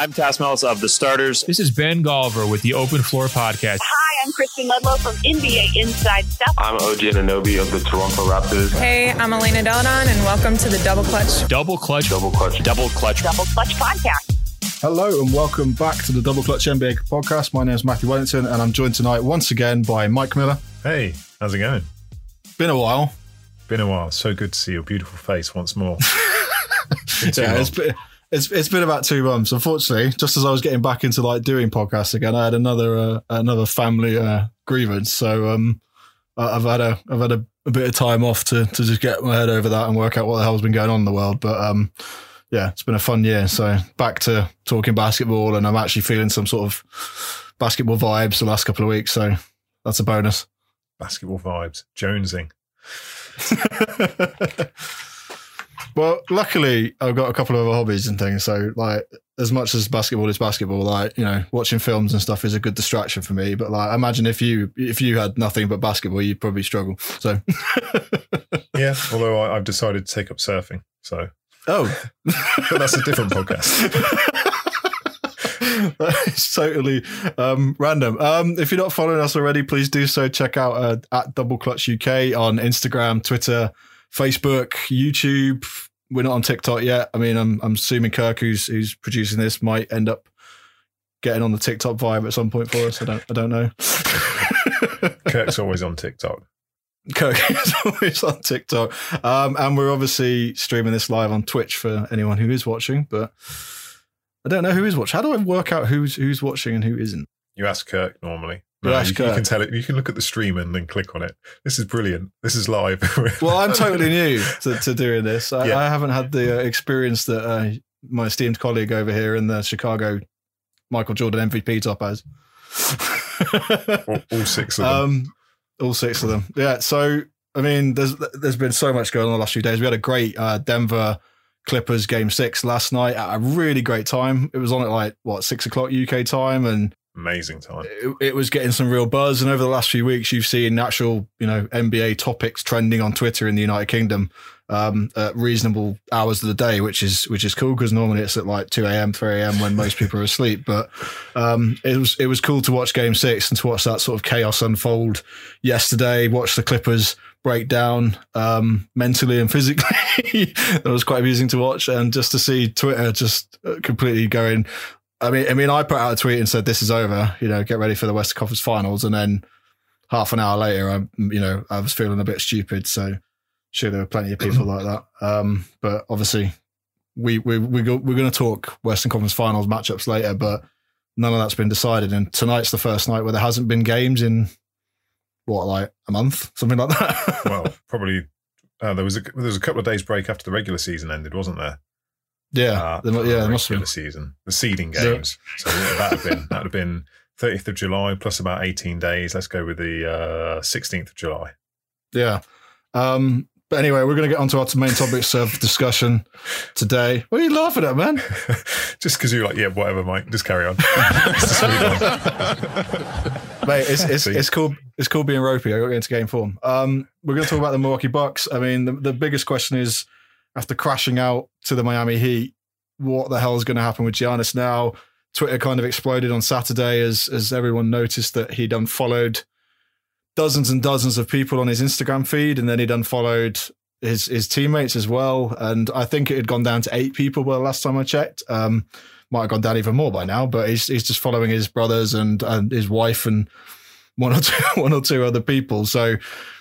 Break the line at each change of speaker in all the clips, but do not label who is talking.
I'm Tas Melas of The Starters.
This is Ben Golliver with the Open Floor Podcast.
Hi, I'm Kristen Ledlow from NBA Inside Stuff.
I'm OG Anunoby of the Toronto Raptors.
Hey, I'm Elena Delle Donne, and welcome to the Double Clutch.
Double Clutch.
Double Clutch.
Double Clutch.
Double Clutch Podcast.
Hello and welcome back to the Double Clutch NBA podcast. My name is Matthew Wellington and I'm joined tonight once again by Mike Miller.
Hey, how's it going?
Been a while.
Been a while. So good to see your beautiful face once more.
yeah, it's been, it's, it's been about two months. Unfortunately, just as I was getting back into like doing podcasts again, I had another uh, another family uh, grievance. So um, I've had a I've had a, a, bit of time off to to just get my head over that and work out what the hell's been going on in the world. But um, yeah, it's been a fun year. So back to talking basketball, and I'm actually feeling some sort of basketball vibes the last couple of weeks. So that's a bonus.
Basketball vibes, jonesing.
Well, luckily I've got a couple of other hobbies and things. So like as much as basketball is basketball, like, you know, watching films and stuff is a good distraction for me. But like I imagine if you if you had nothing but basketball, you'd probably struggle. So
Yeah. Although I, have decided to take up surfing. So
Oh.
but that's a different podcast.
is totally um, random. Um, if you're not following us already, please do so. Check out uh, at Double Clutch UK on Instagram, Twitter, Facebook, YouTube. We're not on TikTok yet. I mean, I'm I'm assuming Kirk, who's who's producing this, might end up getting on the TikTok vibe at some point for us. I don't I don't know.
Kirk's always on TikTok.
Kirk is always on TikTok, um, and we're obviously streaming this live on Twitch for anyone who is watching. But I don't know who is watching. How do I work out who's who's watching and who isn't?
You ask Kirk normally. No, you, you, can tell it. You can look at the stream and then click on it. This is brilliant. This is live.
well, I'm totally new to, to doing this. I, yeah. I, haven't had the uh, experience that uh, my esteemed colleague over here in the Chicago Michael Jordan MVP top has.
all, all, six of them. Um,
all six of them. Yeah. So I mean, there's there's been so much going on the last few days. We had a great uh, Denver Clippers game six last night at a really great time. It was on at like what six o'clock UK time, and
amazing time.
It, it, was getting some real buzz, and over the last few weeks, you've seen actual, you know, NBA topics trending on Twitter in the United Kingdom um, at reasonable hours of the day, which is which is cool because normally it's at like two a.m., three a.m. when most people are asleep. But um, it was it was cool to watch Game Six and to watch that sort of chaos unfold yesterday. Watch the Clippers break down um, mentally and physically. that was quite amusing to watch, and just to see Twitter just completely going I mean, I mean, I put out a tweet and said this is over. You know, get ready for the Western Conference Finals, and then half an hour later, I, you know, I was feeling a bit stupid. So, sure, there were plenty of people like that. Um, but obviously, we we we go, we're going to talk Western Conference Finals matchups later, but none of that's been decided. And tonight's the first night where there hasn't been games in what, like a month, something like that.
well, probably. Uh, there was a there was a couple of days break after the regular season ended, wasn't there?
Yeah, uh, the, yeah,
the must have been the season, the seeding games. Yeah. So that have been that have been 30th of July plus about 18 days. Let's go with the uh, 16th of July.
Yeah. Um, but anyway, we're going to get onto our main topics of discussion today. What are you laughing at, man?
just because you're like, yeah, whatever, Mike. Just carry on.
Mate, it's, it's, it's cool. It's cool being ropey. I got into game form. Um, we're going to talk about the Milwaukee Bucks. I mean, the, the biggest question is after crashing out to the Miami Heat, what the hell is going to happen with Giannis now? Twitter kind of exploded on Saturday as as everyone noticed that he'd unfollowed dozens and dozens of people on his Instagram feed, and then he'd unfollowed his his teammates as well. And I think it had gone down to eight people by the last time I checked. Um, might have gone down even more by now, but he's he's just following his brothers and and his wife and one or two one or two other people. So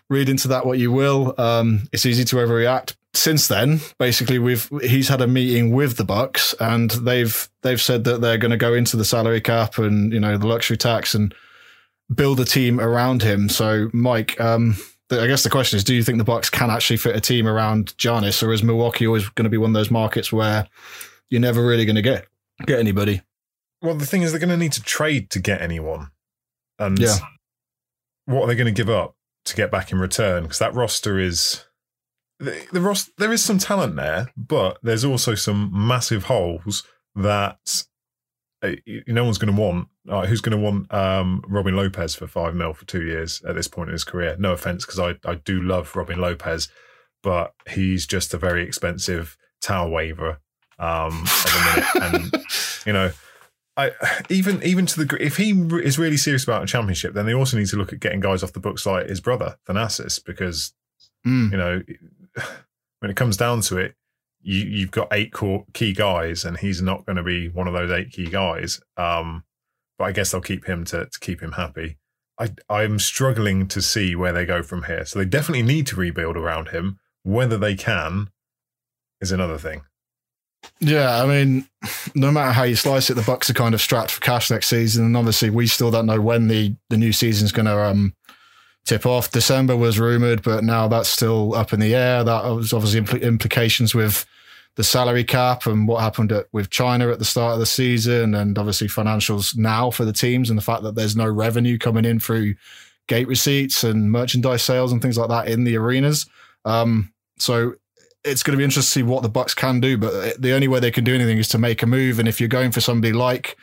read into that what you will. Um, it's easy to overreact, since then, basically, we've he's had a meeting with the Bucks, and they've they've said that they're going to go into the salary cap and you know the luxury tax and build a team around him. So, Mike, um, I guess the question is, do you think the Bucks can actually fit a team around Giannis, or is Milwaukee always going to be one of those markets where you're never really going to get get anybody?
Well, the thing is, they're going to need to trade to get anyone, and yeah. what are they going to give up to get back in return? Because that roster is the, the Ross, there is some talent there, but there's also some massive holes that uh, no one's going to want. Uh, who's going to want um, Robin Lopez for five mil for two years at this point in his career? No offense, because I, I do love Robin Lopez, but he's just a very expensive towel waver um, at the minute. and, you know, I even even to the if he is really serious about a championship, then they also need to look at getting guys off the books like his brother Thanasis, because
Mm.
you know when it comes down to it, you you've got eight key guys, and he's not going to be one of those eight key guys. Um, but I guess they'll keep him to, to keep him happy. I I'm struggling to see where they go from here. So they definitely need to rebuild around him. Whether they can is another thing.
Yeah, I mean, no matter how you slice it, the Bucks are kind of strapped for cash next season, and obviously we still don't know when the the new season's going to um, tip off. December was rumored, but now that's still up in the air. That was obviously impl- implications with the salary cap and what happened at, with China at the start of the season, and obviously financials now for the teams, and the fact that there's no revenue coming in through gate receipts and merchandise sales and things like that in the arenas. Um, so it's going to be interesting to see what the Bucks can do. But the only way they can do anything is to make a move. And if you're going for somebody like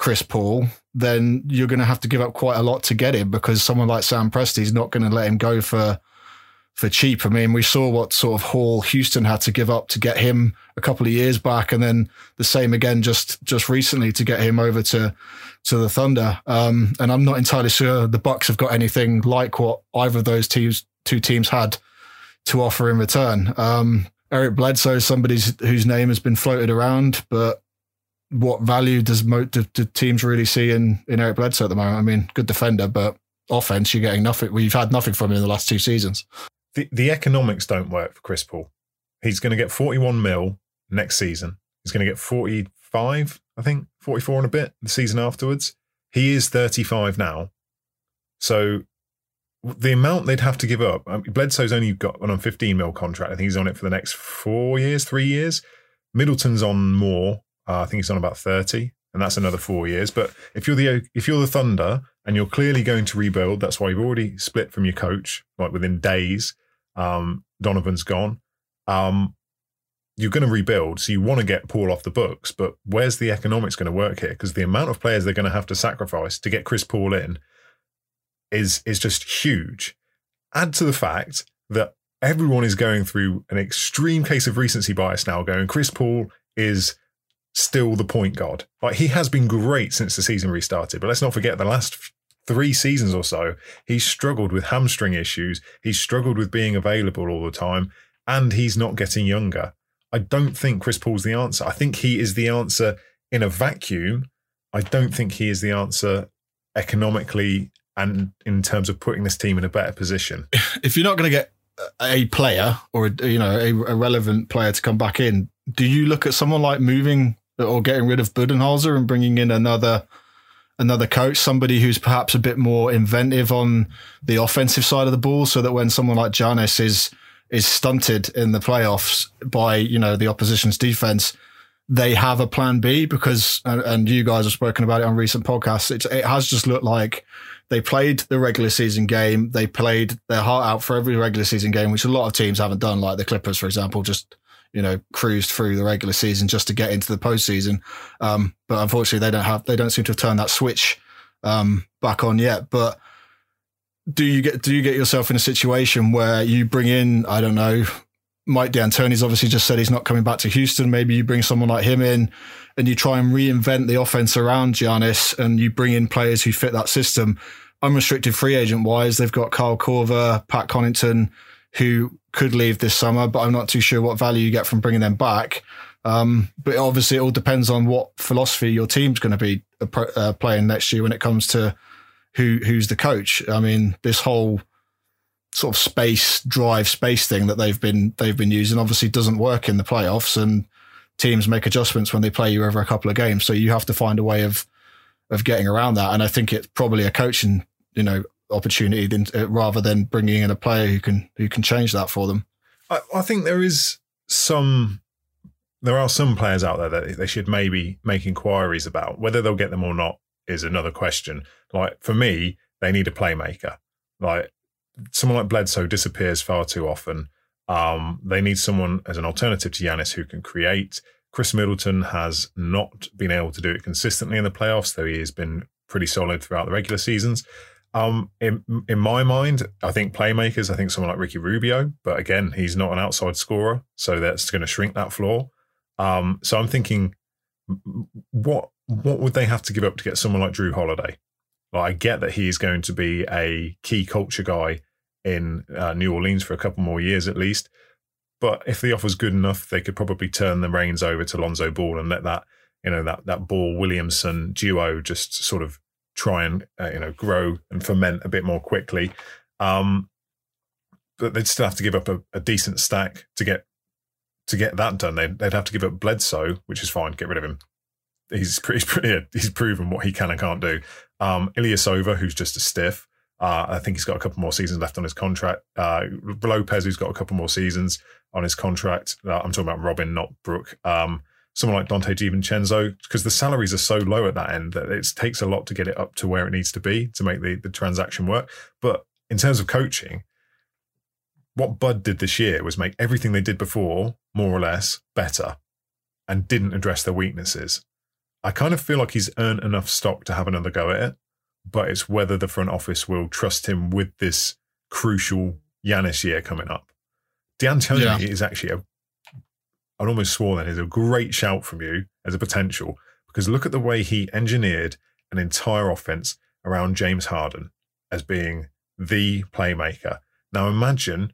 Chris Paul, then you're going to have to give up quite a lot to get him because someone like Sam Presti's not going to let him go for for cheap. I mean, we saw what sort of haul Houston had to give up to get him a couple of years back, and then the same again just just recently to get him over to to the Thunder. Um, and I'm not entirely sure the Bucks have got anything like what either of those teams two teams had to offer in return. Um, Eric Bledsoe somebody whose name has been floated around, but what value does mo- do, do teams really see in, in Eric Bledsoe at the moment? I mean, good defender, but offense, you're getting nothing. We've had nothing from him in the last two seasons.
The the economics don't work for Chris Paul. He's going to get 41 mil next season. He's going to get 45, I think, 44 and a bit the season afterwards. He is 35 now. So the amount they'd have to give up, I mean, Bledsoe's only got on a 15 mil contract. I think he's on it for the next four years, three years. Middleton's on more. Uh, I think he's on about 30, and that's another four years. But if you're the if you're the Thunder and you're clearly going to rebuild, that's why you've already split from your coach, like within days. Um, Donovan's gone. Um, you're going to rebuild, so you want to get Paul off the books. But where's the economics going to work here? Because the amount of players they're going to have to sacrifice to get Chris Paul in is is just huge. Add to the fact that everyone is going through an extreme case of recency bias now, going Chris Paul is still the point guard. Like he has been great since the season restarted, but let's not forget the last three seasons or so, he's struggled with hamstring issues. He's struggled with being available all the time, and he's not getting younger. I don't think Chris Paul's the answer. I think he is the answer in a vacuum. I don't think he is the answer economically and in terms of putting this team in a better position.
If you're not going to get a player or you know a, a, relevant player to come back in, do you look at someone like moving or getting rid of Budenholzer and bringing in another another coach, somebody who's perhaps a bit more inventive on the offensive side of the ball, so that when someone like Giannis is is stunted in the playoffs by you know the opposition's defense, they have a plan B because and, and you guys have spoken about it on recent podcasts. It, it has just looked like they played the regular season game. They played their heart out for every regular season game, which a lot of teams haven't done, like the Clippers, for example, just, you know, cruised through the regular season just to get into the postseason. Um, but unfortunately they don't have, they don't seem to have turned that switch, um, back on yet. But do you get, do you get yourself in a situation where you bring in, I don't know, Mike D'Antoni's obviously just said he's not coming back to Houston. Maybe you bring someone like him in and you try and reinvent the offense around Giannis and you bring in players who fit that system. Unrestricted free agent wise, they've got Kyle Korver, Pat Connaughton, who could leave this summer, but I'm not too sure what value you get from bringing them back. Um, but obviously, it all depends on what philosophy your team's going to be uh, playing next year when it comes to who who's the coach. I mean, this whole sort of space drive space thing that they've been they've been using obviously doesn't work in the playoffs and teams make adjustments when they play you over a couple of games so you have to find a way of of getting around that and I think it's probably a coaching you know opportunity than, uh, rather than bringing in a player who can who can change that for them
I, I think there is some there are some players out there that they should maybe make inquiries about whether they'll get them or not is another question like for me they need a playmaker like someone like Bledsoe disappears far too often. Um, they need someone as an alternative to Giannis who can create. Khris Middleton has not been able to do it consistently in the playoffs, though he has been pretty solid throughout the regular seasons. Um, in in my mind, I think playmakers. I think someone like Ricky Rubio, but again, he's not an outside scorer, so that's going to shrink that floor. Um, so I'm thinking, what what would they have to give up to get someone like Jrue Holiday? Like, I get that he's going to be a key culture guy in uh, New Orleans for a couple more years at least. But if the offer's good enough, they could probably turn the reins over to Lonzo Ball and let that, you know, that that Ball Williamson duo just sort of try and uh, you know grow and ferment a bit more quickly. Um, but they'd still have to give up a, a, decent stack to get to get that done. They'd, they'd have to give up Bledsoe, which is fine. Get rid of him. He's pretty, he's pretty he's proven what he can and can't do. Um, Ilyasova, who's just a stiff. Uh, I think he's got a couple more seasons left on his contract. Uh, Lopez, who's got a couple more seasons on his contract. Uh, I'm talking about Robin, not Brook. Um, someone like Donte DiVincenzo, because the salaries are so low at that end that it takes a lot to get it up to where it needs to be to make the, the transaction work. But in terms of coaching, what Bud did this year was make everything they did before more or less better and didn't address their weaknesses. I kind of feel like he's earned enough stock to have another go at it but it's whether the front office will trust him with this crucial Giannis year coming up. D'Antoni yeah. is actually a, I'd almost swore then, is a great shout from you as a potential because look at the way he engineered an entire offense around James Harden as being the playmaker. Now imagine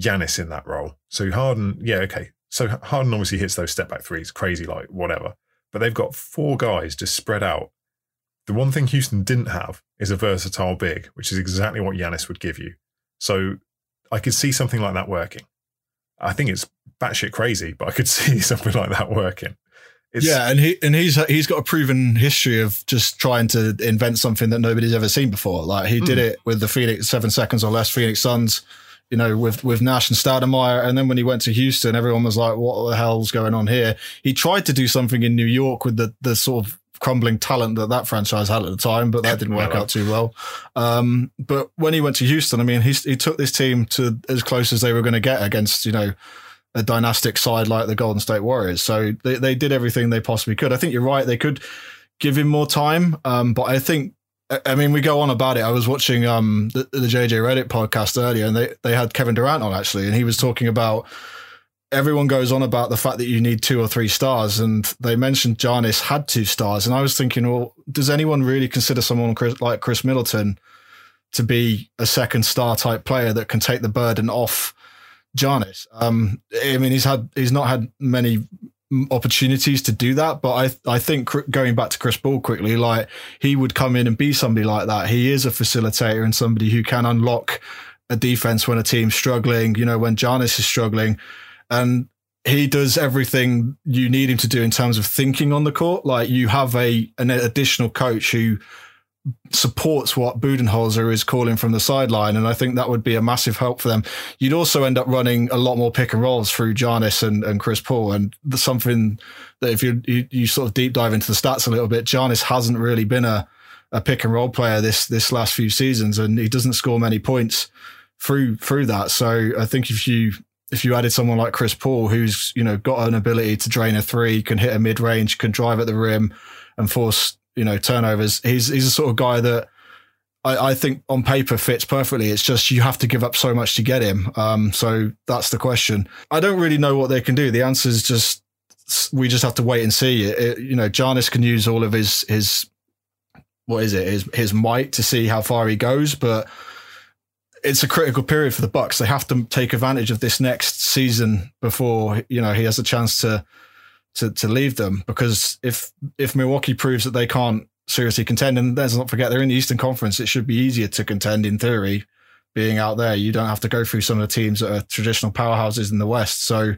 Giannis in that role. So Harden, yeah, okay. So Harden obviously hits those step back threes, crazy like whatever. But they've got four guys just spread out the one thing Houston didn't have is a versatile big, which is exactly what Giannis would give you. So I could see something like that working. I think it's batshit crazy, but I could see something like that working.
It's, yeah, and he and he's he's got a proven history of just trying to invent something that nobody's ever seen before. Like he mm. did hmm. it with the Phoenix seven seconds or less Phoenix Suns, you know, with with Nash and Stoudemire, and then when he went to Houston, everyone was like, "What the hell's going on here?" He tried to do something in New York with the the sort of crumbling talent that that franchise had at the time, but that didn't work out too well. Um, but when he went to Houston, I mean, he, he took this team to as close as they were going to get against, you know, a dynastic side like the Golden State Warriors. So they, they did everything they possibly could. I think you're right. They could give him more time. Um, but I think, I mean, we go on about it. I was watching um, the, the JJ Redick podcast earlier and they, they had Kevin Durant on actually, and he was talking about everyone goes on about the fact that you need two or three stars, and they mentioned Giannis had two stars, and I was thinking, well, does anyone really consider someone like Khris Middleton to be a second star type player that can take the burden off Giannis? Um, I mean, he's had he's not had many opportunities to do that, but I I think going back to Chris Paul quickly, like he would come in and be somebody like that. He is a facilitator and somebody who can unlock a defense when a team's struggling. You know, when Giannis is struggling and he does everything you need him to do in terms of thinking on the court. Like you have a an additional coach who supports what Budenholzer is calling from the sideline, and I think that would be a massive help for them. You'd also end up running a lot more pick and rolls through Giannis and, and Chris Paul, and something that if you, you, you sort of deep dive into the stats a little bit, Giannis hasn't really been a a pick and roll player this this last few seasons, and he doesn't score many points through through that. So I think if you if you added someone like Chris Paul, who's you know got an ability to drain a three, can hit a mid range, can drive at the rim, and force you know turnovers, he's he's a sort of guy that I, I think on paper fits perfectly. It's just you have to give up so much to get him. Um, so that's the question. I don't really know what they can do. The answer is just we just have to wait and see. It, it, you know, Giannis can use all of his his what is it his his might to see how far he goes, but it's a critical period for the Bucks. They have to take advantage of this next season before you know he has a chance to to to leave them. Because if if Milwaukee proves that they can't seriously contend, and let's not forget they're in the Eastern Conference, it should be easier to contend in theory. Being out there, you don't have to go through some of the teams that are traditional powerhouses in the West. So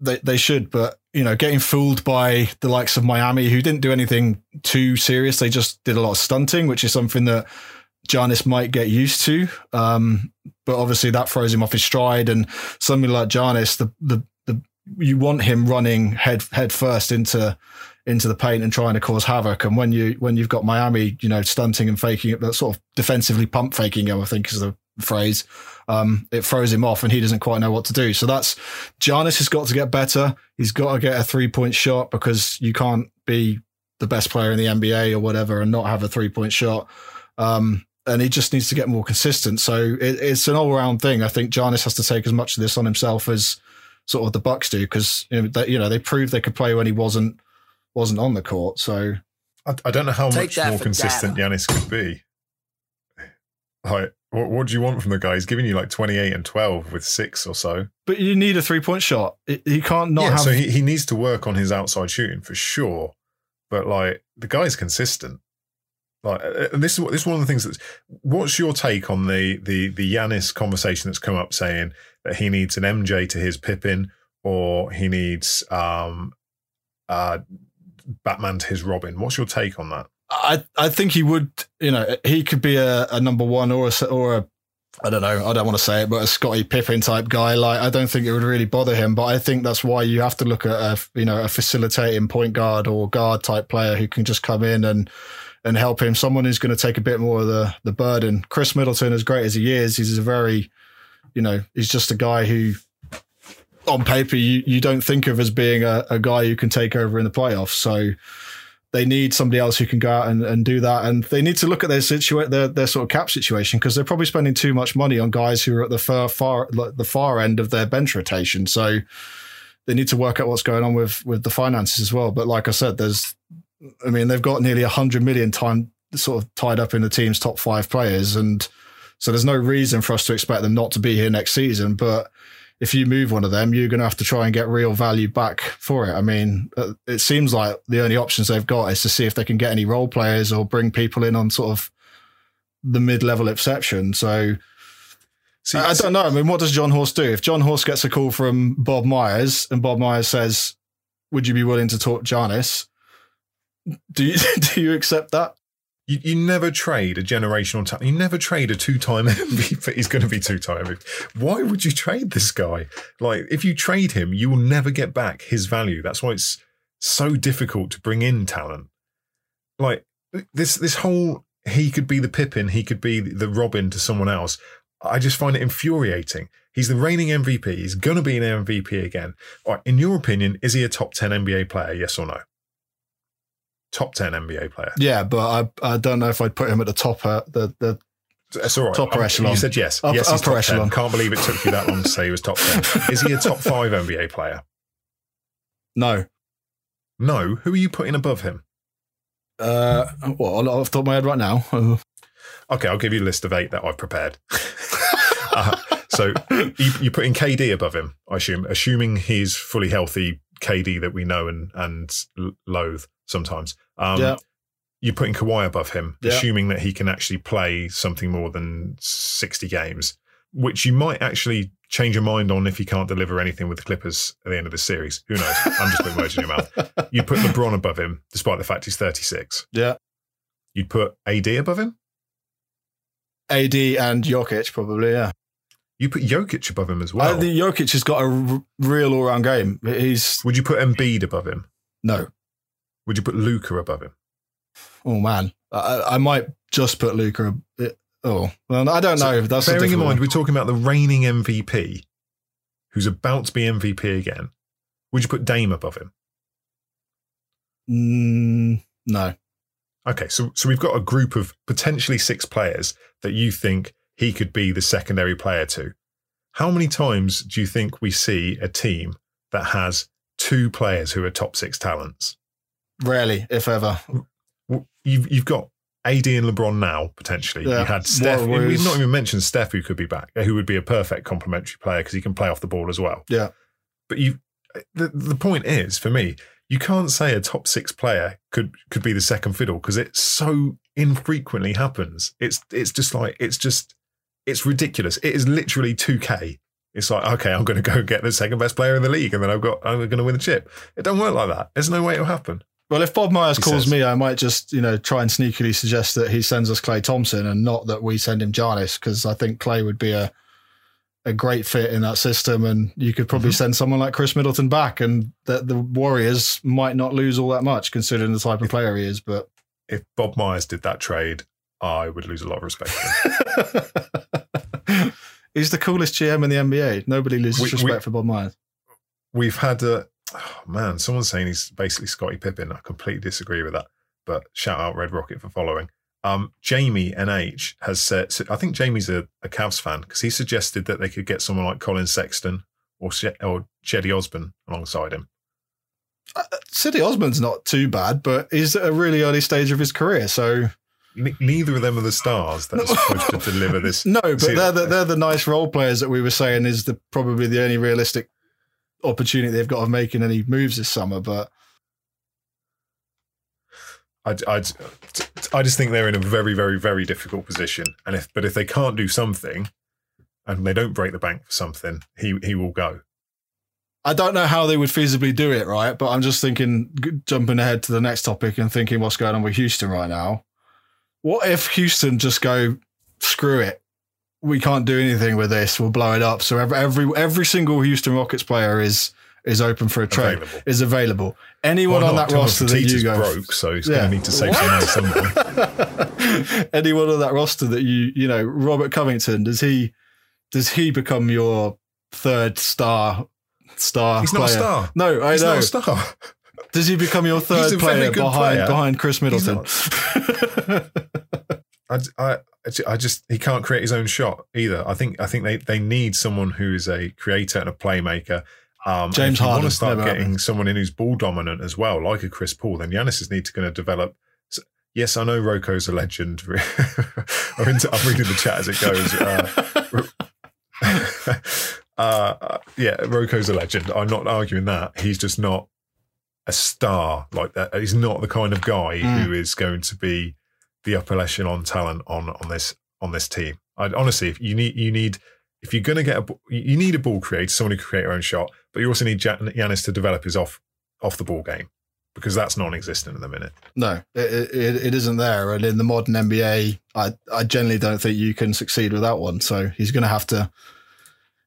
they they should, but you know, getting fooled by the likes of Miami, who didn't do anything too serious, they just did a lot of stunting, which is something that Giannis might get used to. Um, but obviously that throws him off his stride. And somebody like Giannis, the, the, the, you want him running head, head first into, into the paint and trying to cause havoc. And when you, when you've got Miami, you know, stunting and faking it, that sort of defensively pump faking him, I think is the phrase. Um, it throws him off and he doesn't quite know what to do. So that's Giannis has got to get better. He's got to get a three point shot because you can't be the best player in the NBA or whatever and not have a three point shot. Um, and he just needs to get more consistent. So it, it's an all round thing. I think Giannis has to take as much of this on himself as sort of the Bucks do because you know they, you know they proved they could play when he wasn't wasn't on the court. So
I, I don't know how
Take
much more consistent
data.
Giannis could be. Like, what, what do you want from the guy? He's giving you like 28 and 12 with six or so.
But you need a three point shot. He can't not
yeah,
have.
so he, he needs to work on his outside shooting for sure. But like, the guy's consistent. Like, uh, and this is this is one of the things that's. What's your take on the the the Giannis conversation that's come up saying that he needs an MJ to his Pippin, or he needs um, uh, Batman to his Robin? What's your take on that?
I I think he would. You know, he could be a, a number one or a or a. I don't know. I don't want to say it, but a Scottie Pippen type guy. Like, I don't think it would really bother him. But I think that's why you have to look at a you know a facilitating point guard or guard type player who can just come in and and help him. Someone who's going to take a bit more of the the burden. Khris Middleton, as great as he is, he's a very, you know, he's just a guy who, on paper, you you don't think of as being a, a guy who can take over in the playoffs. So they need somebody else who can go out and, and do that. And they need to look at their situa- their, their sort of cap situation because they're probably spending too much money on guys who are at the far, far, the far end of their bench rotation. So they need to work out what's going on with, with the finances as well. But like I said, there's, I mean, they've got nearly a hundred million time sort of tied up in the team's top five players. And so there's no reason for us to expect them not to be here next season. But if you move one of them, you're going to have to try and get real value back for it. I mean, uh, it seems like the only options they've got is to see if they can get any role players or bring people in on sort of the mid-level exception. So
See,
I don't know. I mean, what does Jon Horst do? If Jon Horst gets a call from Bob Myers and Bob Myers says, "Would you be willing to talk Giannis?" Do you do you accept that?
You, you never trade a generational talent. You never trade a two-time MVP. He's going to be two-time MVP. Why would you trade this guy? Like, if you trade him, you will never get back his value. That's why it's so difficult to bring in talent. Like this, this whole he could be the Pippin, he could be the Robin to someone else. I just find it infuriating. He's the reigning MVP. He's going to be an MVP again. Right, in your opinion, is he a top ten NBA player? Yes or no? Top ten NBA player.
Yeah, but I I don't know if I'd put him at the top uh, the the
That's all right. Um,
echelon.
You said yes.
Upper-
yes, he's top
echelon.
10. Can't believe it took you that long to say he was top 10. Is he a top five NBA player?
no.
No. Who are you putting above him?
Uh, well, off the top of my head right now.
Okay, I'll give you a list of eight that I've prepared. uh, so you, you're putting KD above him, I assume, assuming he's fully healthy KD that we know and, and loathe sometimes. Um,
Yeah.
You're putting Kawhi above him,
Yeah.
assuming that he can actually play something more than 60 games, which you might actually change your mind on if he can't deliver anything with the Clippers at the end of the series. Who knows? I'm just putting words in your mouth. You'd put LeBron above him, despite the fact he's 36.
Yeah.
You'd put AD above him.
AD and Jokic probably. Yeah.
You put Jokic above him as well.
I think Jokic has got a r- real all-round game. He's
Would you put Embiid above him?
no.
Would you put Luka above him?
Oh man, I, I might just put Luka. Oh, well, I don't know. That's
Bearing in mind,
one.
we're talking about the reigning MVP who's about to be MVP again. Would you put Dame above him?
Mm, no.
Okay, so so we've got a group of potentially six players that you think he could be the secondary player to. How many times do you think we see a team that has two players who are top six talents?
Rarely, if ever.
You've you've got AD and LeBron now potentially.
Yeah,
You had Steph. We've not even mentioned Steph, who could be back, who would be a perfect complementary player because he can play off the ball as well.
Yeah.
But you, the the point is for me, you can't say a top six player could could be the second fiddle because it so infrequently happens. It's it's just like it's just it's ridiculous. It is literally two K. It's like okay, I'm going to go get the second best player in the league, and then I've got I'm going to win the chip. It don't work like that. There's no way it'll happen.
Well, if Bob Myers
He
calls
says.
me, I might just, you know, try and sneakily suggest that he sends us Klay Thompson and not that we send him Giannis because I think Klay would be a a great fit in that system, and you could probably
Mhm.
send someone like Khris Middleton back, and that the Warriors might not lose all that much considering the type of player he is. But
If Bob Myers did that trade, I would lose a lot of respect. For him.
he's the coolest GM in the NBA. Nobody loses
We- we-
respect for Bob Myers.
We've had a oh man, someone's saying he's basically Scottie Pippen. I completely disagree with that. But shout out Red Rocket for following. Um, Jamie NH has said, so I think Jamie's a, a Cavs fan because he suggested that they could get someone like Collin Sexton or or Osman alongside him.
uh, Cedi Osman's not too bad, but he's at a really early stage of his career. So
neither of them are the stars that are supposed to deliver this.
No, but they're the, they're the nice role players that we were saying is the probably the only realistic opportunity they've got of making any moves this summer. But
I, I, I just think they're in a very, very, very difficult position. And if, but if they can't do something, and they don't break the bank for something, he he will go.
I don't know how they would feasibly do it, right? But I'm just thinking, jumping ahead to the next topic and thinking what's going on with Houston right now. What if Houston just go, screw it, we can't do anything with this, we'll blow it up. So every every, every single Houston Rockets player is is open for a trade, available. is available. Anyone on that roster that you go
broke, so he's yeah. going to need to save some money somewhere.
Anyone on that roster that you you know, Robert Covington, does he does he become your third star star?
He's
player?
not a star.
No, I
he's
know.
Not a star.
Does he become your third player behind player. behind Khris Middleton?
I, I, I just he can't create his own shot either. I think I think they, they need someone who is a creator and a playmaker. Um,
James Harden.
Want to start getting someone in who's ball dominant as well, like a Chris Paul. Then Giannis is need to going to develop. Yes, I know Roko's a legend. I'm, into, I'm, reading the chat as it goes. Uh, uh, yeah, Roko's a legend. I'm not arguing that. He's just not a star like that. He's not the kind of guy mm. who is going to be the upper echelon talent on on this on this team. I'd, honestly, if you need you need if you're going to get a you need a ball creator, someone who can create their own shot, but you also need Giannis to develop his off off the ball game because that's non-existent at the minute.
No, it, it, it isn't there. And in the modern NBA, I I generally don't think you can succeed without one. So he's going to have to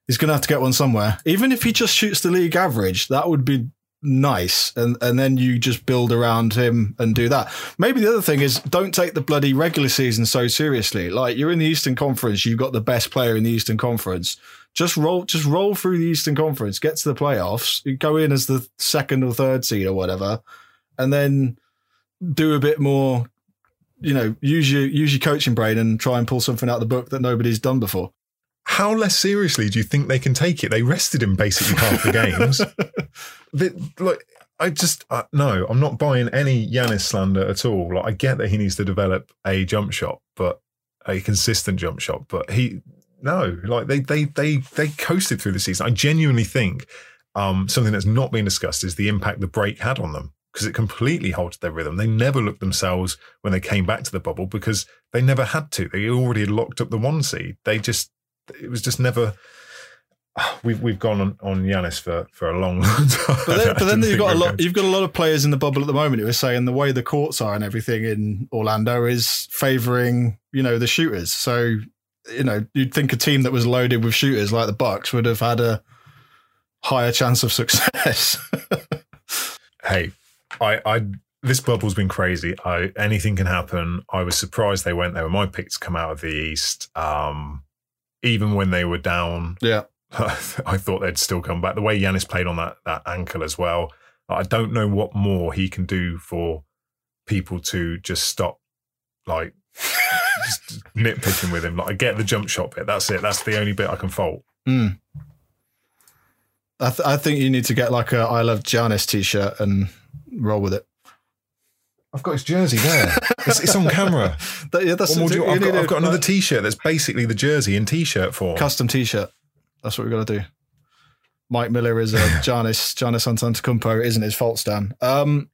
he's going to have to get one somewhere. Even if he just shoots the league average, that would be nice and and then you just build around him and do that maybe the other thing is don't take the bloody regular season so seriously like you're in the eastern conference you've got the best player in the eastern conference just roll just roll through the eastern conference get to the playoffs you go in as the second or third seed or whatever and then do a bit more you know use your use your coaching brain and try and pull something out of the book that nobody's done before
how less seriously do you think they can take it? They rested him basically half the games. they, like, I just uh, no, I'm not buying any Giannis slander at all. Like, I get that he needs to develop a jump shot, but a consistent jump shot. But he no, like they they they they coasted through the season. I genuinely think um, something that's not been discussed is the impact the break had on them because it completely halted their rhythm. They never looked themselves when they came back to the bubble because they never had to. They already locked up the one seed. They just it was just never. We've we've gone on, on Giannis for, for a long, long time.
But then, but then you've got a lot. You've got a lot of players in the bubble at the moment who are saying the way the courts are and everything in Orlando is favouring you know the shooters. So you know you'd think a team that was loaded with shooters like the Bucks would have had a higher chance of success.
hey, I I this bubble's been crazy. I anything can happen. I was surprised they went there. My picks come out of the East. Um, even when they were down.
Yeah.
I thought they'd still come back. The way Giannis played on that that ankle as well. I don't know what more he can do for people to just stop like just nitpicking with him. Like I get the jump shot bit. That's it. That's the only bit I can fault.
Mm. I, th- I think you need to get like a I love Giannis t-shirt and roll with it.
I've got his jersey there. it's, it's, on camera.
that, yeah, that's
what you, I've, got, I've got another T-shirt that's basically the jersey in T-shirt form.
Custom T-shirt. That's what we've got to do. Mike Miller is a Giannis Giannis Antetokounmpo. isn't his fault, Stan. Um,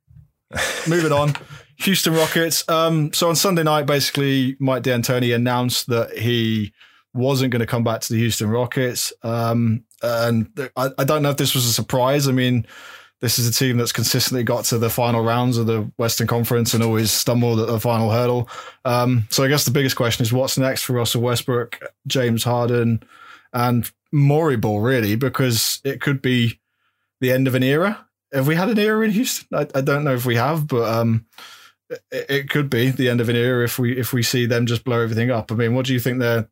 moving on. Houston Rockets. Um, so on Sunday night, basically, Mike D'Antoni announced that he wasn't going to come back to the Houston Rockets. Um, and I, I don't know if this was a surprise. I mean, this is a team that's consistently got to the final rounds of the Western Conference and always stumbled at the final hurdle. Um, so I guess the biggest question is what's next for Russell Westbrook, James Harden, and Morey Ball, really, because it could be the end of an era. Have we had an era in Houston? I, I don't know if we have, but um, it, it, could be the end of an era if we if we see them just blow everything up. I mean, what do you think? There,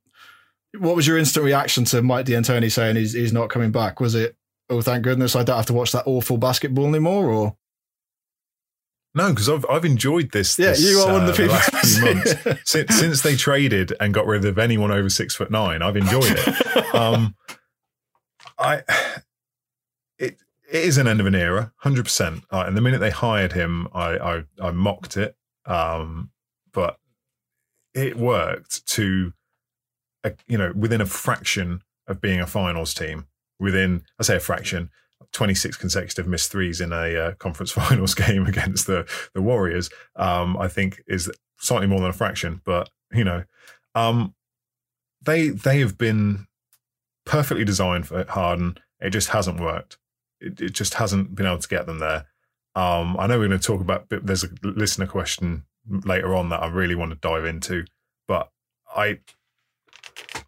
what was your instant reaction to Mike D'Antoni saying he's he's not coming back? Was it oh, thank goodness I don't have to watch that awful basketball anymore, or
no, because I've I've enjoyed this.
Yeah,
this,
you are uh, one of the people.
The few months since, since they traded and got rid of anyone over six foot nine. I've enjoyed it. um, I it it is an end of an era, hundred percent. And the minute they hired him, I I, I mocked it, um, but it worked to, a, you know, within a fraction of being a finals team. Within, I say a fraction, 26 consecutive missed threes in a uh, conference finals game against the the Warriors, um, I think is slightly more than a fraction. But you know, um, they they have been perfectly designed for Harden. It just hasn't worked. It, it just hasn't been able to get them there. Um, I know we're going to talk about. There's a listener question later on that I really want to dive into, but I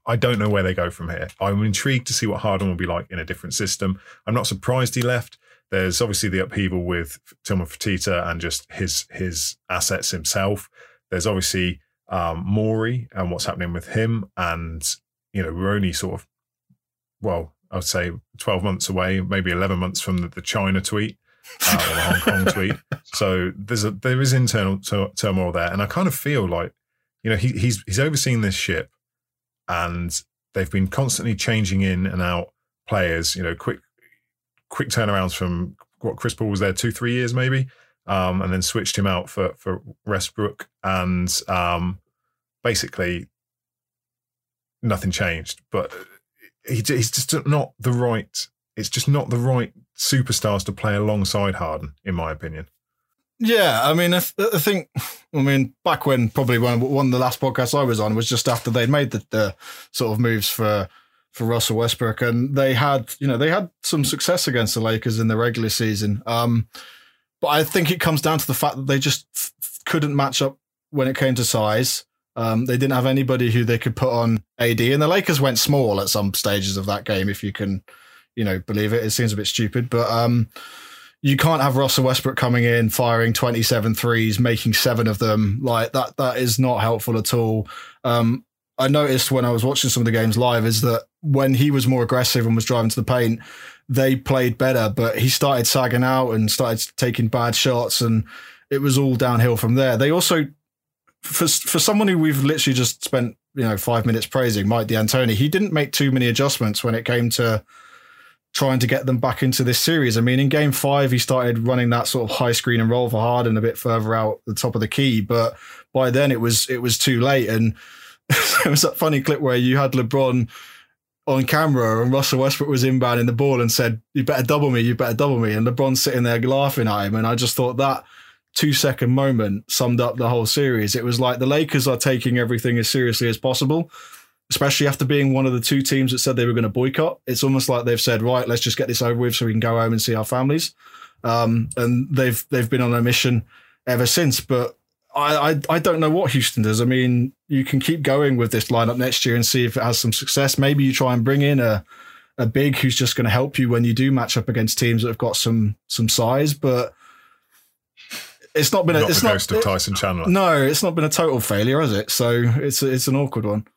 I don't know where they go from here. I'm intrigued to see what Harden will be like in a different system. I'm not surprised he left. There's obviously the upheaval with Tillman Fertitta and just his his assets himself. There's obviously um, Morey and what's happening with him, and you know we're only sort of well, I'd say 12 months away, maybe 11 months from the, the China tweet. Uh, or the Hong Kong tweet. So there's a there is internal t- turmoil there, and I kind of feel like, you know, he, he's he's overseeing this ship, and they've been constantly changing in and out players. You know, quick quick turnarounds from what Chris Paul was there two three years maybe, um, and then switched him out for for Westbrook, and um, basically nothing changed. But he, he's just not the right. It's just not the right superstars to play alongside Harden, in my opinion.
Yeah, I mean, I, I, think, I mean, back when probably one, one of the last podcasts I was on was just after they'd made the, the sort of moves for for Russell Westbrook, and they had, you know, they had some success against the Lakers in the regular season. Um, but I think it comes down to the fact that they just couldn't match up when it came to size. Um, they didn't have anybody who they could put on AD, and the Lakers went small at some stages of that game, if you can, you know, believe it. It seems a bit stupid, but um, you can't have Russell Westbrook coming in, firing 27 threes, making seven of them. Like that, that is not helpful at all. Um, I noticed when I was watching some of the games live is that when he was more aggressive and was driving to the paint, they played better, but he started sagging out and started taking bad shots and it was all downhill from there. They also, for, for someone who we've literally just spent, you know, five minutes praising, Mike D'Antoni, he didn't make too many adjustments when it came to trying to get them back into this series. I mean, in game five, he started running that sort of high screen and roll for Harden a bit further out the top of the key, but by then it was it was too late. And it was that funny clip where you had LeBron on camera and Russell Westbrook was inbounding the ball and said, "You better double me, you better double me," and LeBron sitting there laughing at him. And I just thought that two second moment summed up the whole series. It was like the Lakers are taking everything as seriously as possible especially after being one of the two teams that said they were going to boycott. It's almost like they've said, right, let's just get this over with so we can go home and see our families. Um, and they've they've been on a mission ever since. But I, I, I don't know what Houston does. I mean, you can keep going with this lineup next year and see if it has some success. Maybe you try and bring in a a big who's just going to help you when you do match up against teams that have got some some size, but. It's not been a
not
it's
the
not,
ghost of Tyson Chandler.
No, it's not been a total failure, has it? So it's it's an awkward one.